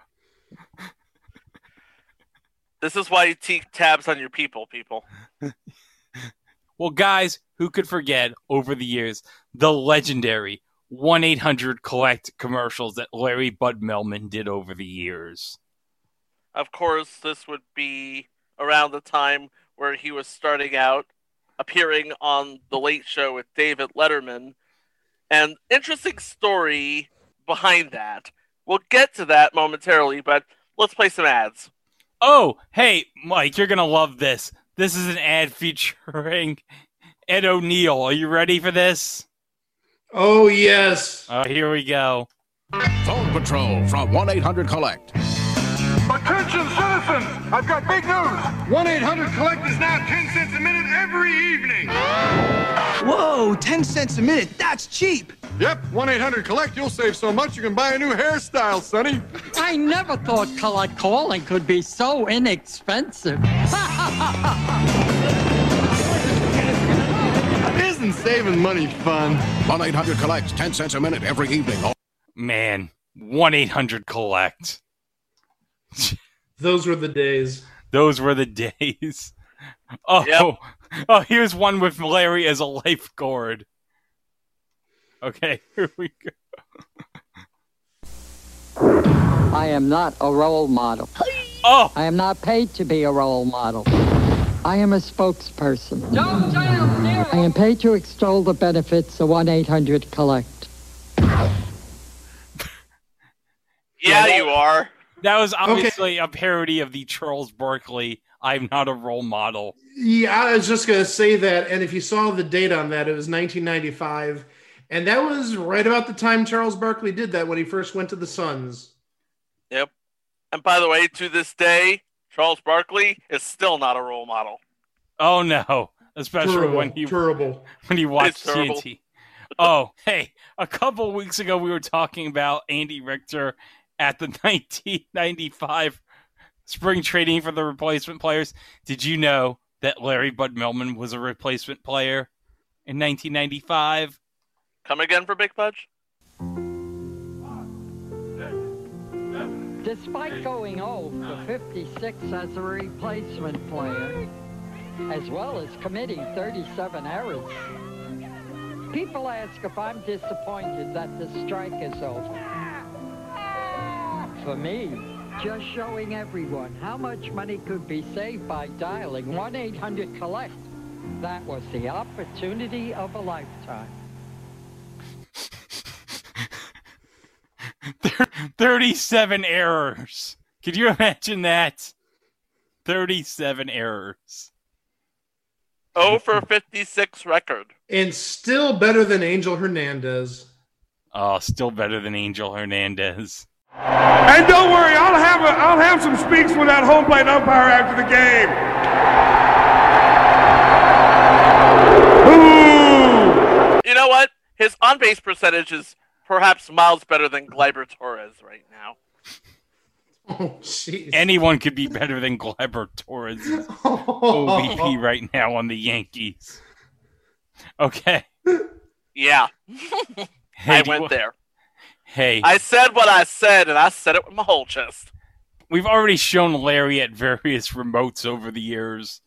This is why you keep tabs on your people, people. Well, guys, who could forget over the years the legendary 1 800 Collect commercials that Larry Bud Melman did over the years? Of course, this would be around the time where he was starting out appearing on The Late Show with David Letterman. And interesting story behind that. We'll get to that momentarily, but let's play some ads. Oh, hey, Mike, you're going to love this. This is an ad featuring Ed O'Neill. Are you ready for this? Oh, yes. Oh, here we go. Phone Patrol from 1 800 Collect. Attention, citizens! I've got big news! 1 800 Collect is now 10 cents a minute every evening! Whoa, 10 cents a minute. That's cheap. Yep, 1 800 Collect, you'll save so much you can buy a new hairstyle, Sonny. I never thought collect calling could be so inexpensive. Isn't saving money fun? 1 800 Collect, 10 cents a minute every evening. Man, 1 800 Collect. Those were the days. Those were the days. Oh, oh, here's one with Larry as a lifeguard. Okay, here we go. I am not a role model. Oh! I am not paid to be a role model. I am a spokesperson. Don't I am paid to extol the benefits of 1 800 Collect. Yeah, you are. That was obviously a parody of the Charles Barkley I'm not a role model. Yeah, I was just going to say that. And if you saw the date on that, it was 1995. And that was right about the time Charles Barkley did that when he first went to the Suns. Yep. And by the way, to this day, Charles Barkley is still not a role model. Oh no, especially Terrible, when he terrible. when he watched It's terrible. TNT. Oh, hey, a couple weeks ago we were talking about Andy Richter at the 1995 spring training for the replacement players. Did you know that Larry Bud Melman was a replacement player in 1995? Come again for Big Pudge? Despite going old for 56 as a replacement player, as well as committing 37 errors, people ask if I'm disappointed that the strike is over. For me, just showing everyone how much money could be saved by dialing 1-800-COLLECT. That was the opportunity of a lifetime. 37 errors. Could you imagine that? 37 errors. 0 for 56 record. And still better than Angel Hernandez. Oh, still better than Angel Hernandez. And don't worry, I'll have a, I'll have some speaks with that home plate umpire after the game. You know what? His on base percentage is perhaps miles better than Gleyber Torres right now. Oh, jeez. Anyone could be better than Gleyber Torres' OBP right now on the Yankees. Okay. Yeah. Hey, I do you went wa- there. Hey, I said what I said, and I said it with my whole chest. we've already shown Larry at various remotes over the years.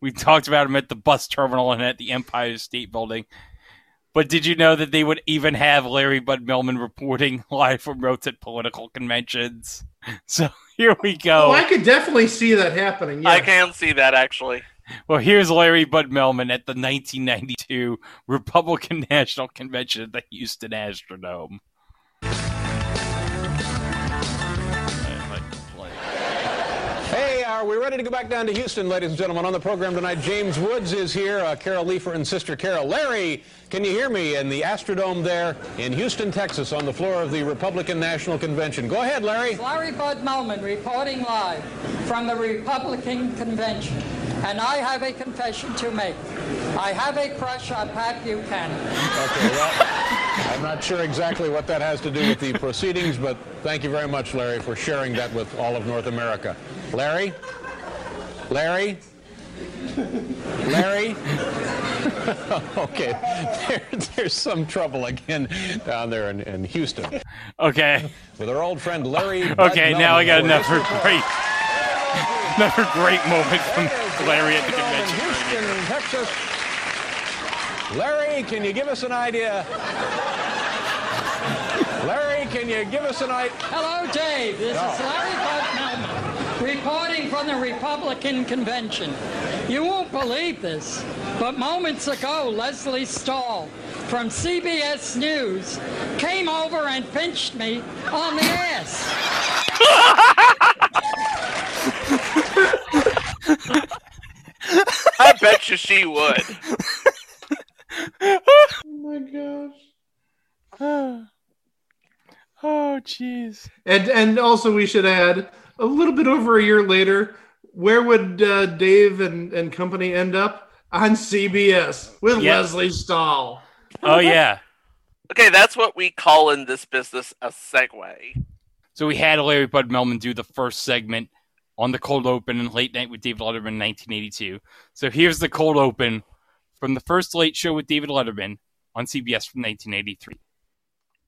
We talked about him at the bus terminal and at the Empire State Building. But did you know that they would even have Larry Bud Melman reporting live from remotes at political conventions? So here we go. Oh, I could definitely see that happening. I yes. can see that actually. Well, here's Larry Bud Melman at the 1992 Republican National Convention at the Houston Astrodome. Are we ready to go back down to Houston, ladies and gentlemen? On the program tonight, James Woods is here, uh, Carol Leifer and Sister Carol. Larry, can you hear me in the Astrodome there in Houston, Texas, on the floor of the Republican National Convention? Go ahead, Larry. Larry Bud Melman reporting live from the Republican Convention. And I have a confession to make. I have a crush on Pat Buchanan. Okay, well, I'm not sure exactly what that has to do with the proceedings, but thank you very much, Larry, for sharing that with all of North America. Larry? Larry? Larry? okay, there, there's some trouble again down there in, in Houston. Okay. With our old friend Larry. Okay, now I got Bud Melman. another great, another great moment from Larry at the convention. Houston, Texas. Larry, can you give us an idea? Larry, can you give us an idea? Hello, Dave. This No. is Larry Bud Melman reporting from the Republican Convention. You won't believe this, but moments ago, Lesley Stahl from CBS News came over and pinched me on the ass. I bet you she would. Oh my gosh. Oh, jeez. And and also we should add a little bit over a year later, where would uh, Dave and, and company end up? On CBS with Yep. Lesley Stahl. Oh yeah. Okay, that's what we call in this business a segue. So we had Larry Bud Melman do the first segment on the cold open and late night with David Letterman in 1982. So here's the cold open from the first late show with David Letterman on CBS from 1983.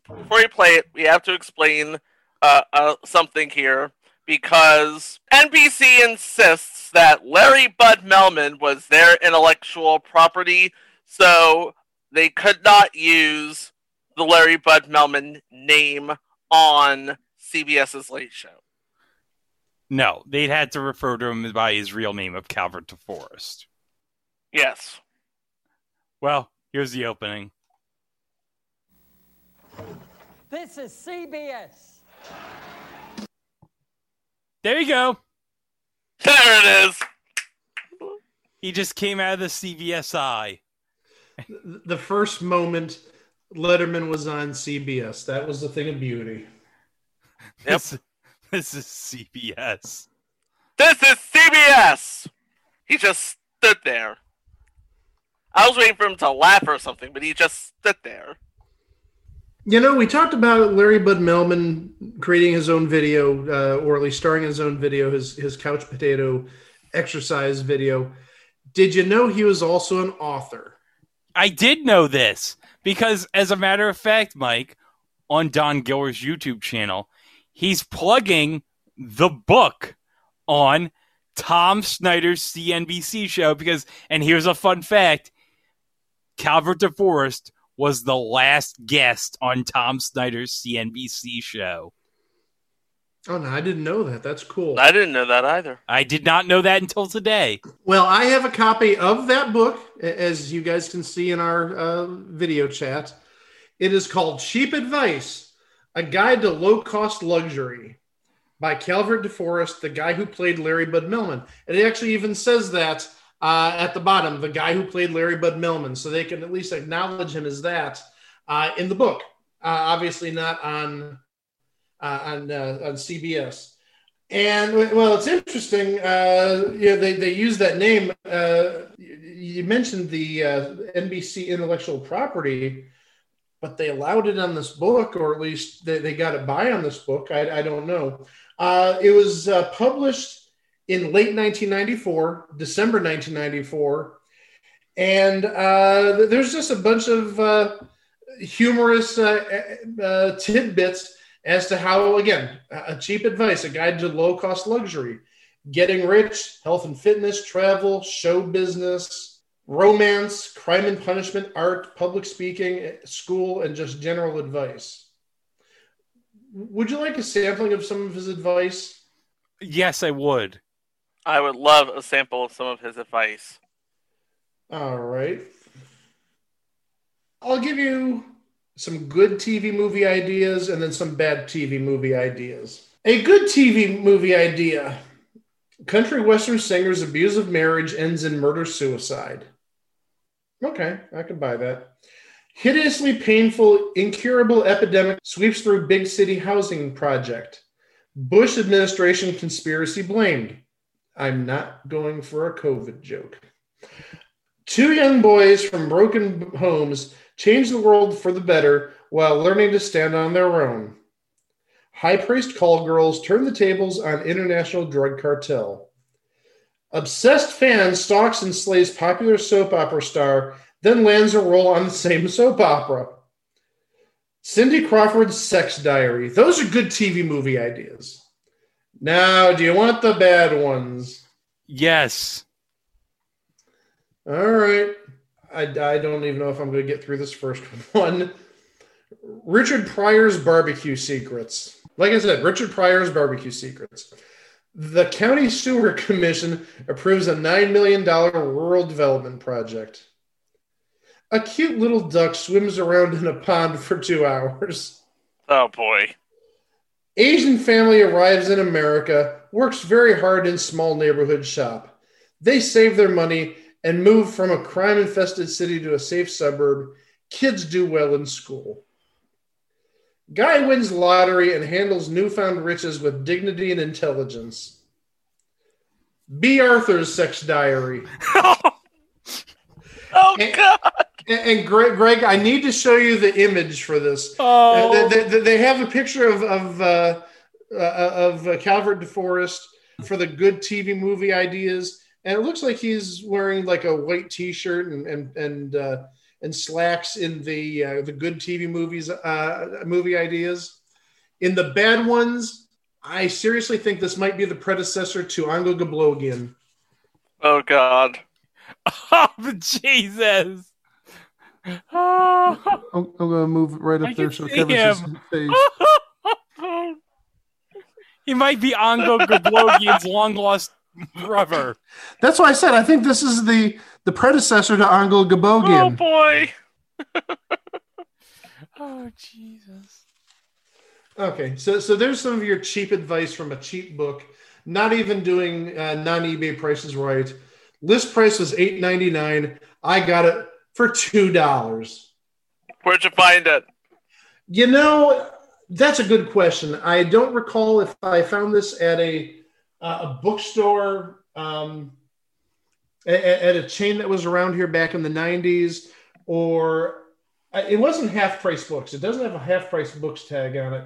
Before we play it, we have to explain uh, uh, something here because NBC insists that Larry Bud Melman was their intellectual property, so they could not use the Larry Bud Melman name on CBS's Late Show. No, they'd had to refer to him by his real name of Calvert DeForest. Yes. Well, here's the opening. This is CBS. There you go. There it is. He just came out of the CBS eye. The first moment Letterman was on CBS. That was the thing of beauty. This, this is CBS. This is CBS. He just stood there. I was waiting for him to laugh or something, but he just stood there. You know, we talked about Larry Bud Melman creating his own video, uh, or at least starring in his own video, his his couch potato exercise video. Did you know he was also an author? I did know this because, as a matter of fact, Mike, on Don Giller's YouTube channel, he's plugging the book on Tom Snyder's CNBC show because, and here's a fun fact Calvert DeForest was the last guest on Tom Snyder's CNBC show. Oh no, I didn't know that. That's cool. I didn't know that either. I did not know that until today. Well, I have a copy of that book, as you guys can see in our uh, video chat. It is called Cheap Advice A Guide to Low Cost Luxury by Calvert DeForest, the guy who played Larry Bud Melman. And it actually even says that uh, at the bottom, the guy who played Larry Bud Melman, so they can at least acknowledge him as that uh, in the book. Uh, obviously, not on uh, on uh, on CBS. And well, it's interesting. Uh, yeah, they they use that name. Uh, you- mentioned the NBC intellectual property, but they allowed it on this book, or at least they, they got it by on this book. I, I don't know. Uh, it was uh, published in late 1994, December 1994, and uh, there's just a bunch of uh, humorous uh, uh, tidbits as to how, again, a cheap advice, a guide to low cost luxury, getting rich, health and fitness, travel, show business, romance, crime and punishment, art, public speaking, school, and just general advice. Would you like a sampling of some of his advice? Yes, I would. I would love a sample of some of his advice. All right. I'll give you some good TV movie ideas and then some bad TV movie ideas. A good TV movie idea country western singer's abusive marriage ends in murder suicide. Okay, I can buy that. Hideously painful, incurable epidemic sweeps through big city housing project. Bush administration conspiracy blamed. I'm not going for a COVID joke. Two young boys from broken homes change the world for the better while learning to stand on their own. High priced call girls turn the tables on international drug cartel. Obsessed fan stalks and slays popular soap opera star, then lands a role on the same soap opera. Cindy Crawford's sex diary. Those are good TV movie ideas. Now, do you want the bad ones? Yes. All right. I, I don't even know if I'm going to get through this first one. Richard Pryor's barbecue secrets. Like I said, Richard Pryor's barbecue secrets. The County Sewer Commission approves a $9 million rural development project. A cute little duck swims around in a pond for two hours. Oh boy. Asian family arrives in America, works very hard in small neighborhood shop. They save their money and move from a crime infested city to a safe suburb. Kids do well in school. Guy wins lottery and handles newfound riches with dignity and intelligence. Bea Arthur's sex diary. Oh and, God! And, Greg, Greg, I need to show you the image for this. Oh. Uh, they, they- they have a picture of of uh, uh, of uh, Calvert DeForest for the good TV movie ideas, and it looks like he's wearing like a white T-shirt and and and uh, and slacks in the uh, the good TV movies uh, movie ideas. In the bad ones, I seriously think this might be the predecessor to Ongo Gablogian. Oh God! Oh, Jesus. Oh. I'm, I'm going to move it right I up there so it see covers his him. face. he might be Ongo Gablogian's long lost brother. That's why I said I think this is the the predecessor to Ongo Oh boy! Oh, Jesus. Okay, so so there's some of your cheap advice from a cheap book. Not even doing uh, non eBay prices right. List price was eight ninety nine. I got it for two dollars. Where'd you find it? You know, that's a good question. I don't recall if I found this at a uh, a bookstore, um, at, at a chain that was around here back in the '90s, or uh, it wasn't half price books. It doesn't have a half price books tag on it.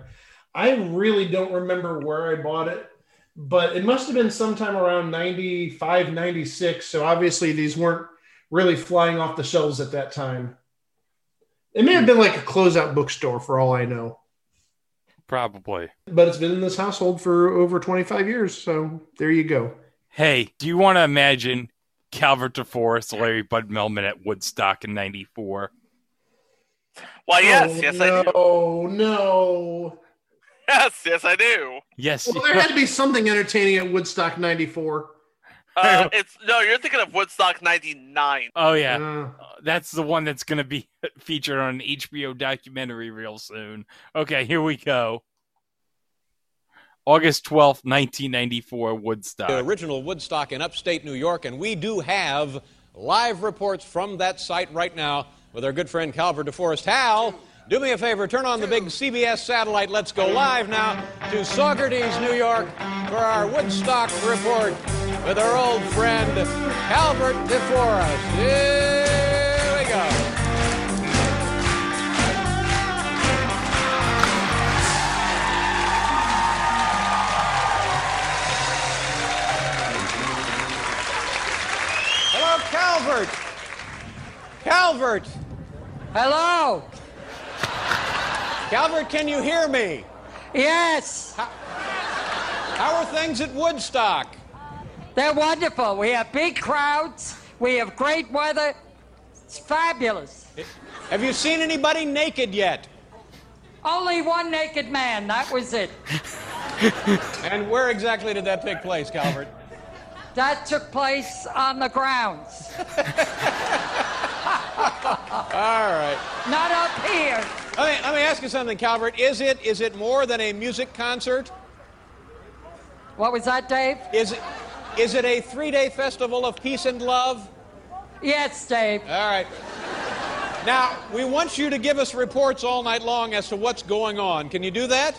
I really don't remember where I bought it, but it must have been sometime around 95, 96. So obviously these weren't really flying off the shelves at that time. It may have been like a closeout bookstore for all I know, Probably. but it's been in this household for over 25 years. So there you go. Hey, do you want to imagine Calvert DeForest, Larry Bud Melman at Woodstock in '94? Why, yes, Oh, yes, I do. no, no. Yes, yes, I do. Yes. Well, there had to be something entertaining at Woodstock 94. Uh, it's no, you're thinking of Woodstock '99. Oh yeah, Uh, that's the one that's going to be featured on an HBO documentary real soon. Okay, here we go. August twelfth, nineteen ninety four, Woodstock. The original Woodstock in upstate New York, and we do have live reports from that site right now with our good friend Calvert DeForest. Hal, do me a favor, turn on the big CBS satellite. Let's go live now to Saugerties, New York, for our Woodstock report with our old friend Calvert DeForest. Here Calvert. Hello. Calvert, can you hear me? Yes. How are things at Woodstock? Uh, they're wonderful. We have big crowds. We have great weather. It's fabulous. Have you seen anybody naked yet? Only one naked man. That was it. And where exactly did that take place, Calvert? That took place on the grounds. All right. Not up here. Let me, let me ask you something, Calvert. Is it is it more than a music concert? What was that, Dave? Is it is it a three-day festival of peace and love? Yes, Dave. All right. Now, we want you to give us reports all night long as to what's going on. Can you do that?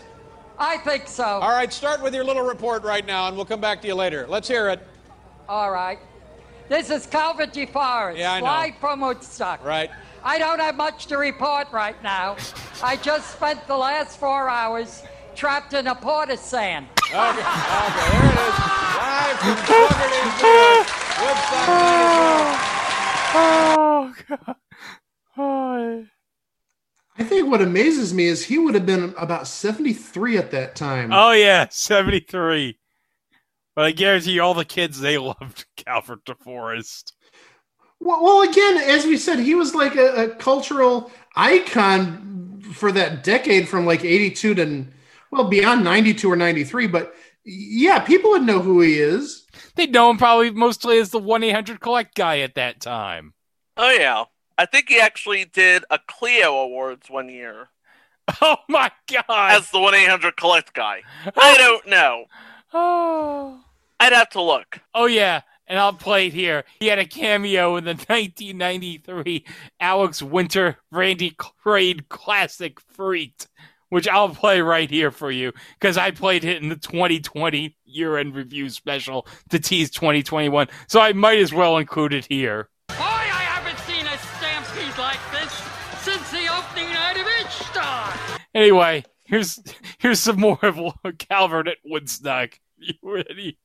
I think so. All right, start with your little report right now, and we'll come back to you later. Let's hear it. All right. This is Calvert DeForest, Yeah, I know. live from Woodstock. Right. I don't have much to report right now. I just spent the last four hours trapped in a porta sand. Okay, okay, there it is. Live from Saugerties, New York. Woodstock Oh god. Oh. I think what amazes me is he would have been about 73 at that time. Oh yeah, seventy three. But I guarantee you, all the kids they loved Calvert DeForest. Well, well, again, as we said, he was like a, a cultural icon for that decade from like 82 to, well, beyond 92 or 93. But yeah, people would know who he is. They know him probably mostly as the one eight hundred collect guy at that time. Oh yeah, I think he actually did a Clio Awards one year Oh my god! as the one eight hundred collect guy. I don't know. Oh. I'd have to look. Oh yeah, and I'll play it here. He had a cameo in the 1993 Alex Winter Randy Quaid classic Freaked, which I'll play right here for you because I played it in the 2020 year-end review special to tease 2021, so I might as well include it here. Boy, I haven't seen a stampede like this since the opening night of Itchstock. Anyway, here's here's some more of Calvert at Woodstock. You ready?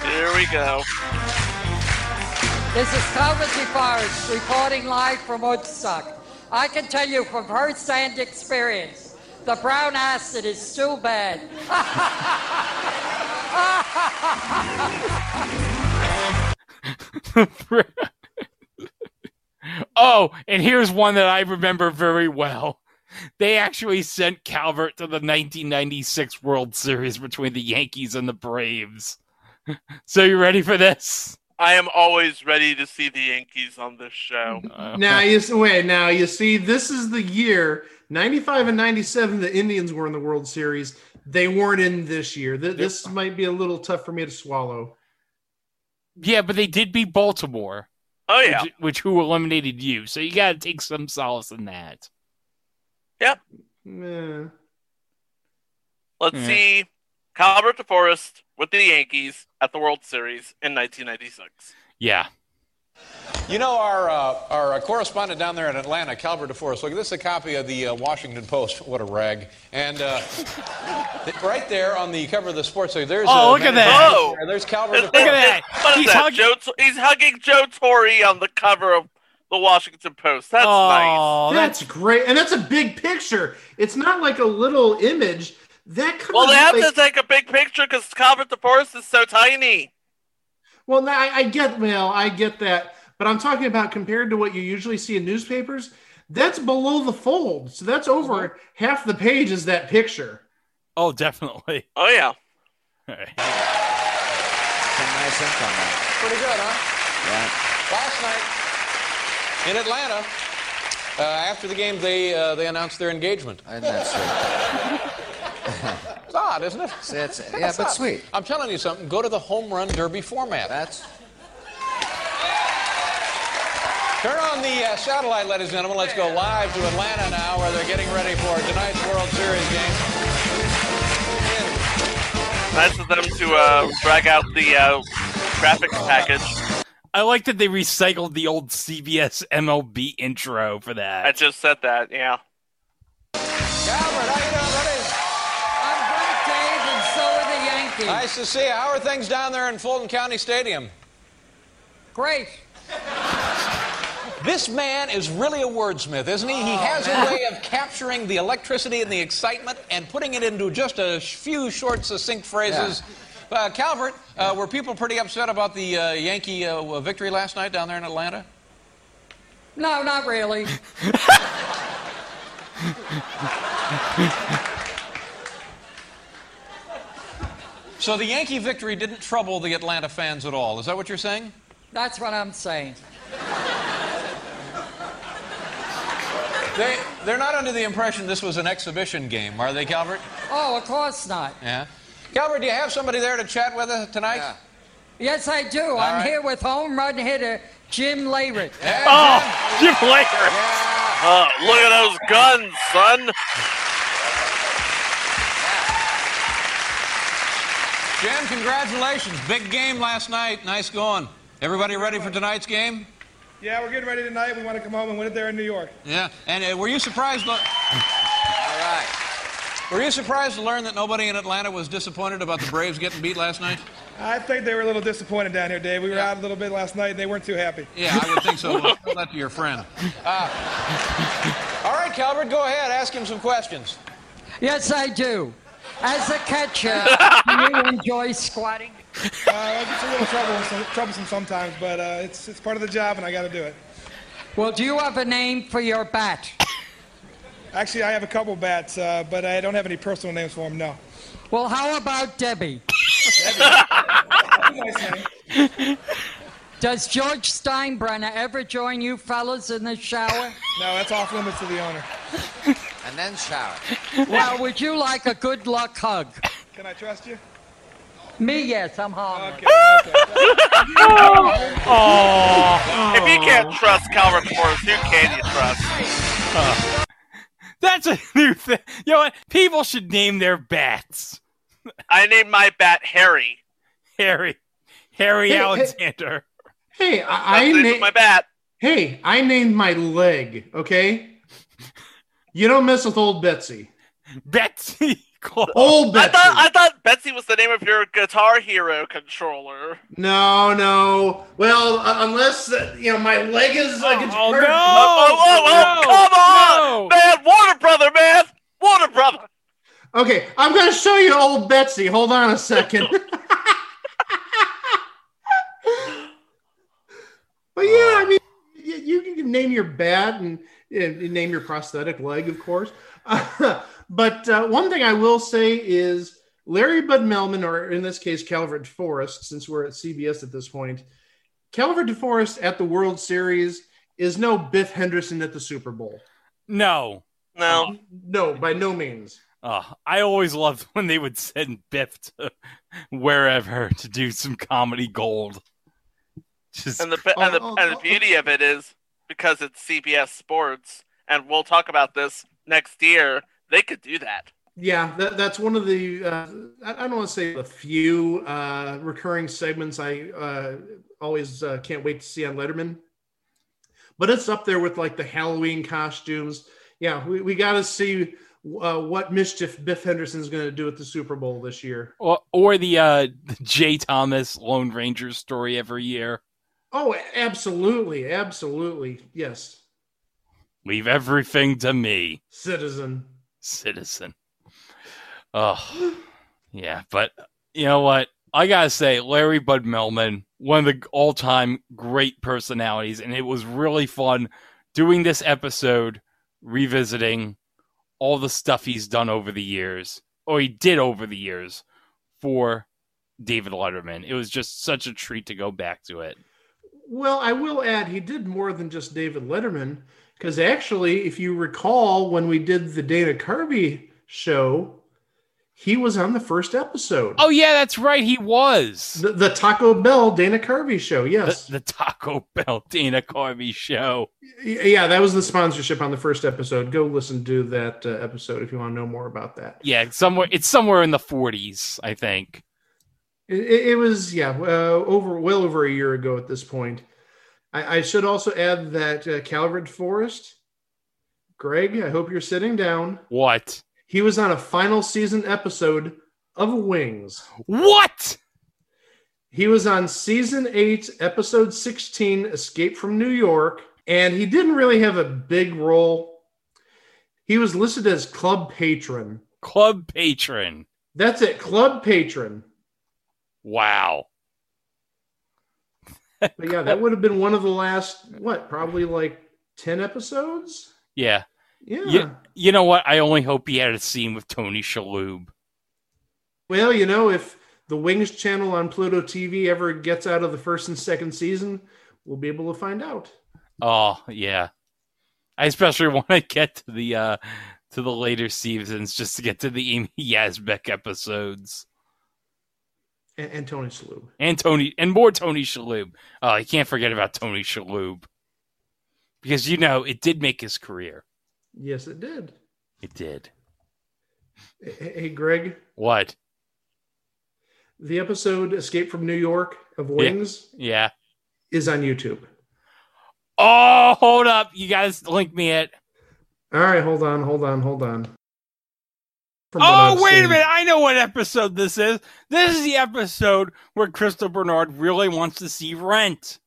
Here we go. This is Calvert DeForest reporting live from Woodstock. I can tell you from first-hand experience, the brown acid is still bad. oh, and here's one that I remember very well. They actually sent Calvert to the 1996 World Series between the Yankees and the Braves. So you ready for this? I am always ready to see the Yankees on this show. Uh. Now you s- wait. Now you see, this is the year '95 and '97. The Indians were in the World Series. They weren't in this year. Th- This might be a little tough for me to swallow. Yeah, but they did beat Baltimore. Oh yeah. Which, which who eliminated you. So you got to take some solace in that. Yep. Yeah. Let's Yeah. see Calvert DeForest with the Yankees at the World Series in 1996. Yeah. You know, our, uh, our uh, correspondent down there in Atlanta, Calvert DeForest, look, this is a copy of the uh, Washington Post. What a rag. And uh, th- right there on the cover of the sports, there's Oh, look at that. Jones Oh. there. There's Calvert Look DeForest. at that. He's that? hugging- Joe, he's hugging Joe Torre on the cover of the Washington Post. That's nice. Oh, that's great, and that's a big picture. It's not like a little image. That comes Well, they have like, to take a big picture because Calvert Forest is so tiny. Well, I, I get well, I get that, but I'm talking about compared to what you usually see in newspapers. That's below the fold, so that's over mm-hmm. half the page is that picture. Oh, definitely. Oh yeah. All right. Some nice ink on that. Pretty good, huh? Yeah. Last night in Atlanta, uh, after the game, they uh, they announced their engagement. Isn't that sweet? It's odd, isn't it? See, it's- yeah, That's but odd. sweet. I'm telling you something. Go to the home run derby format. That's Turn on the uh, satellite, ladies and gentlemen. Let's go live to Atlanta now, where they're getting ready for tonight's World Series game. Nice of them to uh, drag out the uh, graphics package. I like that they recycled the old CBS MLB intro for that. I just said that. Yeah. Calvert, how you doing, buddy? I'm great, Dave, and so are the Yankees. Nice to see you. How are things down there in Fulton County Stadium? Great. This man is really a wordsmith, isn't he? He has a way of capturing the electricity and the excitement and putting it into just a few short, succinct phrases. Uh, Calvert, uh, were people pretty upset about the uh, Yankee uh, victory last night down there in Atlanta? No, not really. So the Yankee victory didn't trouble the Atlanta fans at all. Is that what you're saying? That's what I'm saying. They, they're not under the impression this was an exhibition game, are they, Calvert? Oh, of course not. Yeah. Calvert, do you have somebody there to chat with us tonight? Yes, I do. I'm right. here with home run hitter Jim Layrick. Oh, Jim Laker. Oh, look at those guns, son. Jim, congratulations. Big game last night. Nice going. Everybody ready for tonight's game? Yeah, we're getting ready tonight. We want to come home and win it there in New York. Yeah. And uh, were you surprised? All right. Were you surprised to learn that nobody in Atlanta was disappointed about the Braves getting beat last night? I think they were a little disappointed down here, Dave. We were out a little bit last night. and They weren't too happy. Yeah, I would think so. Well, tell that to your friend. Uh, all right, Calvert, go ahead. Ask him some questions. Yes, I do. As a catcher, do you enjoy squatting? Uh, it's a little troublesome, troublesome sometimes, but uh, it's, it's part of the job, and I got to do it. Well, do you have a name for your bat? Actually, I have a couple bats, uh, but I don't have any personal names for them, no. Well, how about Debbie? Does George Steinbrenner ever join you fellas in the shower? No, that's off limits to the owner. and then shower. Well, would you like a good luck hug? Can I trust you? Me, yes, I'm harmless. If you can't trust Calvert Forrest, who can you trust? That's a new thing. You know what? People should name their bats. I named my bat Harry. Harry. Harry Hey, hey. Alexander. Hey, I, I named my bat. Hey, I named my leg. Okay, you don't mess with old Betsy. Betsy. Old I Betsy. thought I thought Betsy was the name of your Guitar Hero controller. No, no. Well, uh, unless uh, you know my leg is like a Oh, oh, oh, oh, come on, man! Warner Brother, man! Warner Brother. Okay, I'm gonna show you old Betsy. Hold on a second. but yeah, I mean, you, you can name your bat and, and name your prosthetic leg, of course. but uh, one thing I will say is Larry Bud Melman, or in this case Calvert DeForest, since we're at CBS at this point, Calvert DeForest at the World Series is no Biff Henderson at the Super Bowl. No. No. No, by no means. Uh, I always loved when they would send Biff to wherever to do some comedy gold. Just And the and the, and the beauty of it is because it's CBS Sports, and we'll talk about this next year. They could do that. Yeah, that, that's one of the, uh, I I don't want to say the few uh, recurring segments I uh, always uh, can't wait to see on Letterman. but it's up there with like the Halloween costumes. Yeah, we, we got to see uh, what mischief Biff Henderson is going to do at the Super Bowl this year. Or, or the uh, Jay Thomas Lone Ranger story every year. Oh, absolutely, absolutely, yes. Leave everything to me, Citizen. Citizen. Oh, yeah, but you know what? I gotta say, Larry Bud Melman, one of the all-time great personalities, and it was really fun doing this episode, revisiting all the stuff he's done over the years, or he did over the years for David Letterman. It was just such a treat to go back to it. Well, I will add he did more than just David Letterman because actually, if you recall, when we did the Dana Carvey show, he was on the first episode. Oh yeah, that's right, he was the, the Taco Bell Dana Carvey show. Yes, the, the Taco Bell Dana Carvey show. Yeah, that was the sponsorship on the first episode. Go listen to that uh, episode if you want to know more about that. Yeah, it's somewhere it's somewhere in the 40s, I think. It, it it was yeah, uh, over well over a year ago at this point. I, I should also add that uh, Calvert Forest, Greg. I hope you're sitting down. What? He was on a final season episode of Wings. What? He was on season eight, episode 16, Escape from New York, and he didn't really have a big role. He was listed as club patron. Club patron. That's it, club patron. Wow. But yeah, that would have been one of the last, what, probably like 10 episodes? Yeah. Yeah. You, you know what? I only hope he had a scene with Tony Shalhoub. Well, you know, if the Wings channel on Pluto TV ever gets out of the first and second season, we'll be able to find out. Oh, yeah. I especially want to get to the uh to the later seasons just to get to the Amy Yasbeck episodes. And, and Tony Shalhoub. And Tony and more Tony Shalhoub. Oh, you can't forget about Tony Shalhoub. Because you know, it did make his career. Yes, it did. It did. Hey, hey, Greg, What? the episode Escape from New York of Wings Yeah. is on YouTube. Oh, hold up. You guys link me it. All right, hold on, hold on, hold on. From what Oh, I've wait seen. a minute. I know what episode this is. This is the episode where Crystal Bernard really wants to see Rent.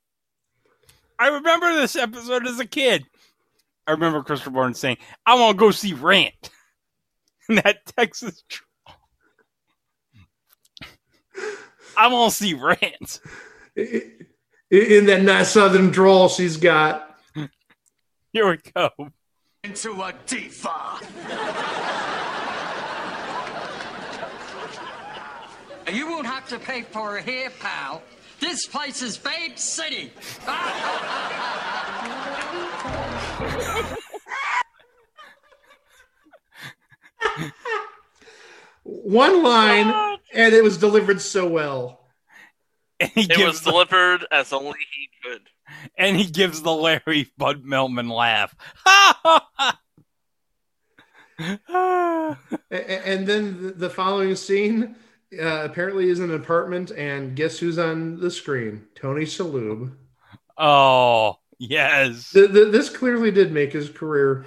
I remember this episode as a kid. I remember Crystal Bernard saying, I want to go see Rent. And that Texas. tr- I want to see Rent. In- In that nice southern drawl she's got. Here we go. Into a diva. You won't have to pay for it here, pal. This place is Babe City. One line, and it was delivered so well. It was delivered as only he could. And he gives the Larry Bud Melman laugh. A- a- and then the- the following scene uh, apparently is in an apartment, and guess who's on the screen? Tony Shalhoub. Oh, yes. Th- th- this clearly did make his career.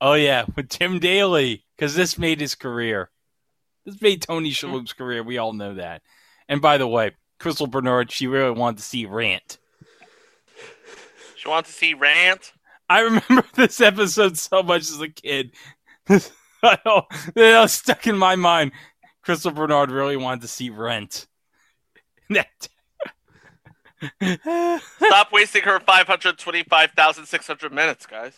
Oh yeah, with Tim Daly, because this made his career. This made Tony Shalhoub's career. We all know that. And by the way, Crystal Bernard, she really wanted to see Rant. She wants to see Rant. I remember this episode so much as a kid. I know, it was stuck in my mind. Crystal Bernard really wanted to see Rent. Stop wasting her 525,600 minutes, guys.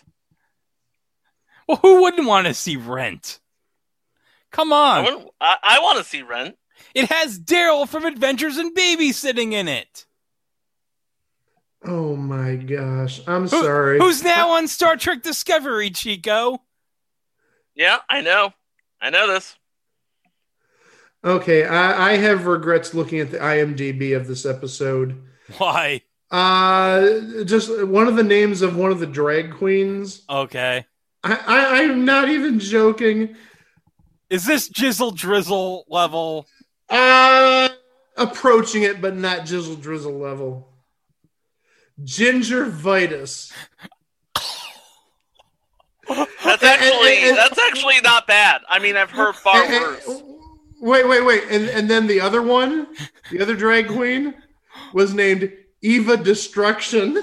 well, who wouldn't want to see Rent? Come on. wouldn't- I, I want to see Rent. It has Daryl from Adventures in Babysitting in it. Oh my gosh. I'm Who- sorry. Who's now on Star Trek Discovery, Chico? Yeah, I know. I know this. Okay, I, I have regrets looking at the IMDb of this episode. Why? Uh, just one of the names of one of the drag queens. Okay. I, I I'm not even joking. Is this Jizzle Drizzle level? Uh, approaching it, but not jizzle drizzle level. Gingivitis. That's actually that's actually not bad. I mean, I've heard far And- and- worse. Wait, wait, wait. And and then the other one, the other drag queen, was named Eva Destruction.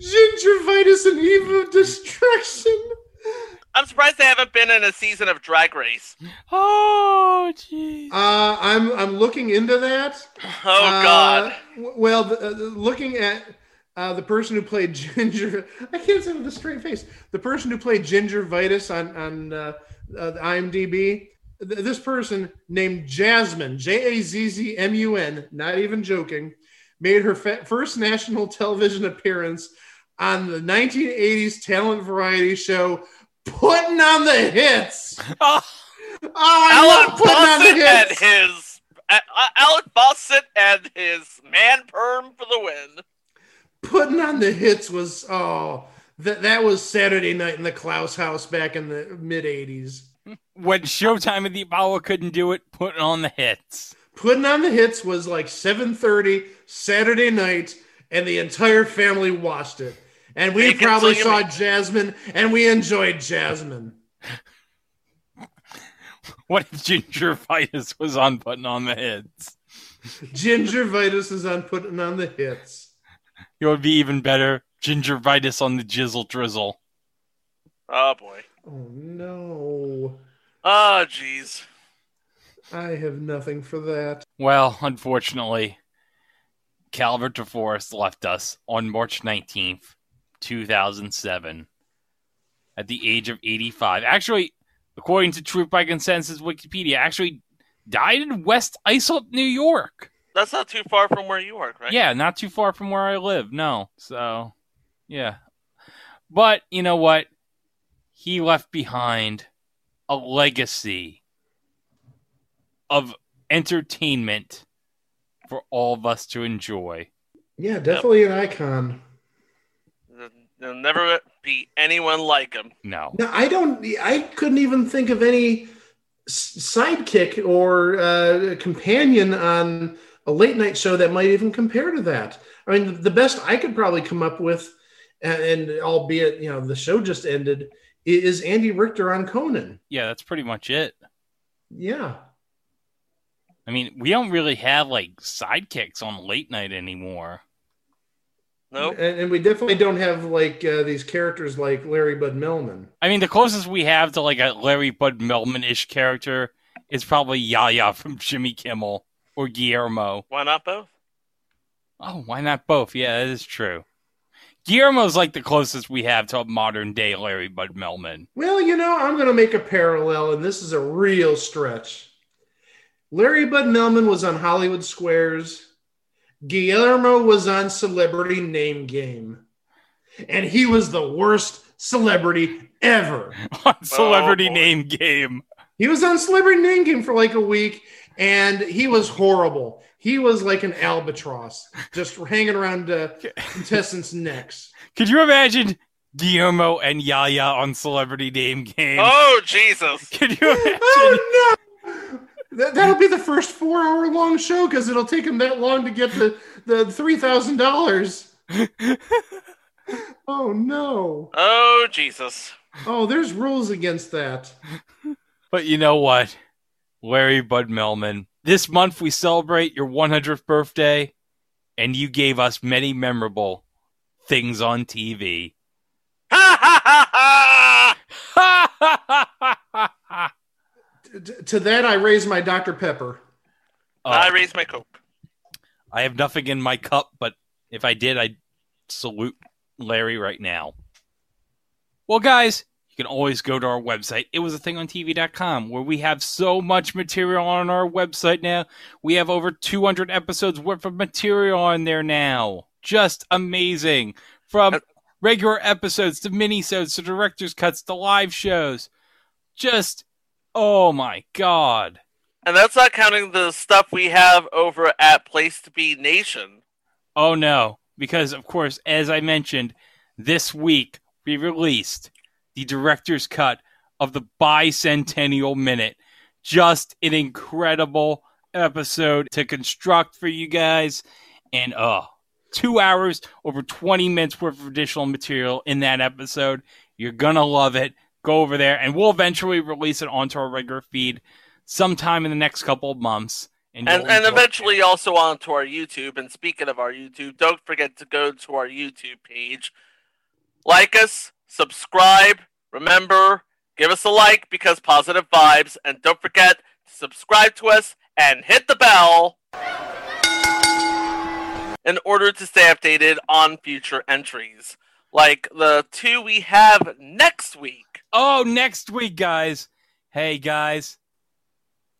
Gingivitis and Eva Destruction. I'm surprised they haven't been in a season of Drag Race. Oh, jeez. Uh, I'm I'm looking into that. Oh Uh, God. w- well, the, uh, the- looking at uh, the person who played Ginger, I can't say with a straight face. The person who played Gingivitis on on uh, the IMDb. th- This person named Jazzmun, J A Z Z M U N, not even joking, made her fa- first national television appearance on the 1980s talent variety show Putting on the Hits. Oh, I Allen love Putting on the Fawcett and his uh, uh, Allen Fawcett and his man perm for the win. putting on the hits was oh that that was Saturday night in the Klaus house back in the mid '80s. When Showtime at the Apollo couldn't do it, putting on the hits. Putting on the hits was like 7:30 Saturday night, and the entire family watched it. And we probably saw make- Jazzmun, and we enjoyed Jazzmun. What if Gingivitis was on putting on the hits? Ginger Gingivitis is on putting on the hits. It would be even better. Gingivitis on the jizzle drizzle. Oh boy. Oh no, Oh jeez. I have nothing for that. Well, unfortunately, Calvert DeForest left us on March 19th, 2007, at the age of 85. Actually, according to Truth by Consensus Wikipedia, actually died in West Islip, New York. That's not too far from where you work, right? Yeah, not too far from where I live. No. So, yeah. But you know what? He left behind a legacy of entertainment for all of us to enjoy. Yeah, definitely an icon. There'll never be anyone like him. No. No, I don't. I couldn't even think of any sidekick or uh, companion on a late night show that might even compare to that. I mean, the best I could probably come up with, and, and albeit you know the show just ended, is Andy Richter on Conan. Yeah, that's pretty much it. Yeah, I mean, we don't really have like sidekicks on late night anymore. Nope. and, and we definitely don't have like uh, these characters like Larry Bud Melman. I mean, the closest we have to like a Larry Bud Melman ish character is probably Yehya from Jimmy Kimmel or Guillermo. Why not both? Oh, why not both? Yeah, that is true. Guillermo's like the closest we have to a modern day Larry Bud Melman. Well, you know, I'm going to make a parallel, and this is a real stretch. Larry Bud Melman was on Hollywood Squares. Guillermo was on Celebrity Name Game. And he was the worst celebrity ever. on Celebrity oh, Name Game. He was on Celebrity Name Game for like a week, and he was horrible. He was like an albatross, just hanging around uh, contestants' necks. Could you imagine Guillermo and Yehya on Celebrity Name Game? Oh Jesus! Could you imagine? Oh no! That, that'll be the first four-hour long show because it'll take him that long to get the the three thousand dollars. Oh no! Oh Jesus! Oh, there's rules against that. But you know what? Larry Bud Melman, this month we celebrate your 100th birthday, and you gave us many memorable things on TV. T- to that, I raise my Dr Pepper. Oh. I raise my coke. I have nothing in my cup, but if I did, I'd salute Larry right now. Well, guys, you can always go to our website. It was a thing on TV.com where we have so much material on our website now. We have over 200 episodes worth of material on there now. Just amazing. From regular episodes to minisodes to director's cuts to live shows. Just, oh my God. And that's not counting the stuff we have over at Place to Be Nation. Oh no, because of course, as I mentioned, this week we released the director's cut of the Bicentennial Minute. Just an incredible episode to construct for you guys. And uh, two hours, over 20 minutes worth of additional material in that episode. You're to love it. Go over there, and we'll eventually release it onto our regular feed sometime in the next couple of months. And, and enjoy- eventually also onto our YouTube. And speaking of our YouTube, don't forget to go to our YouTube page. Like us, subscribe, remember, give us a like because positive vibes, and don't forget to subscribe to us and hit the bell in order to stay updated on future entries. Like the two we have next week. Oh, next week, guys. Hey, guys.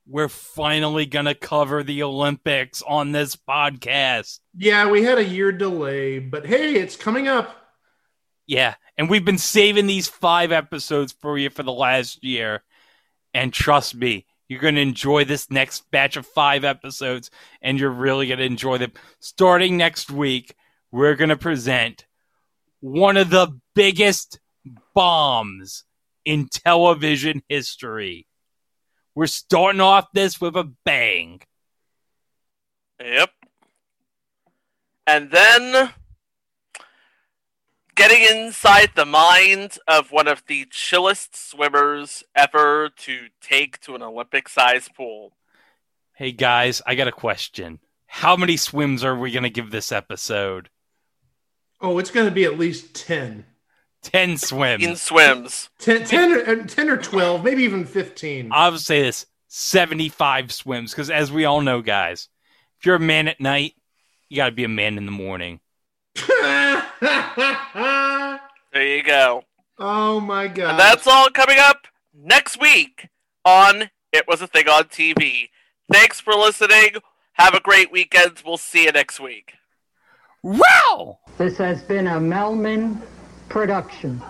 We're finally going to cover the Olympics on this podcast. Yeah, we had a year delay, but hey, it's coming up. Yeah, and we've been saving these five episodes for you for the last year. And trust me, you're going to enjoy this next batch of five episodes, and you're really going to enjoy them. Starting next week, we're going to present one of the biggest bombs in television history. We're starting off this with a bang. Yep. And then getting inside the mind of one of the chillest swimmers ever to take to an Olympic sized pool. Hey guys, I got a question. How many swims are we going to give this episode? Oh, it's going to be at least 10. 10 swims. In swims. 10, 10, or, uh, 10 or 12, maybe even 15. I would say this 75 swims because, as we all know, guys, if you're a man at night, you got to be a man in the morning. There you go. Oh my god. And that's all coming up next week on It Was a Thing on TV. Thanks for listening. Have a great weekend. We'll see you next week. Wow! This has been a Melman production.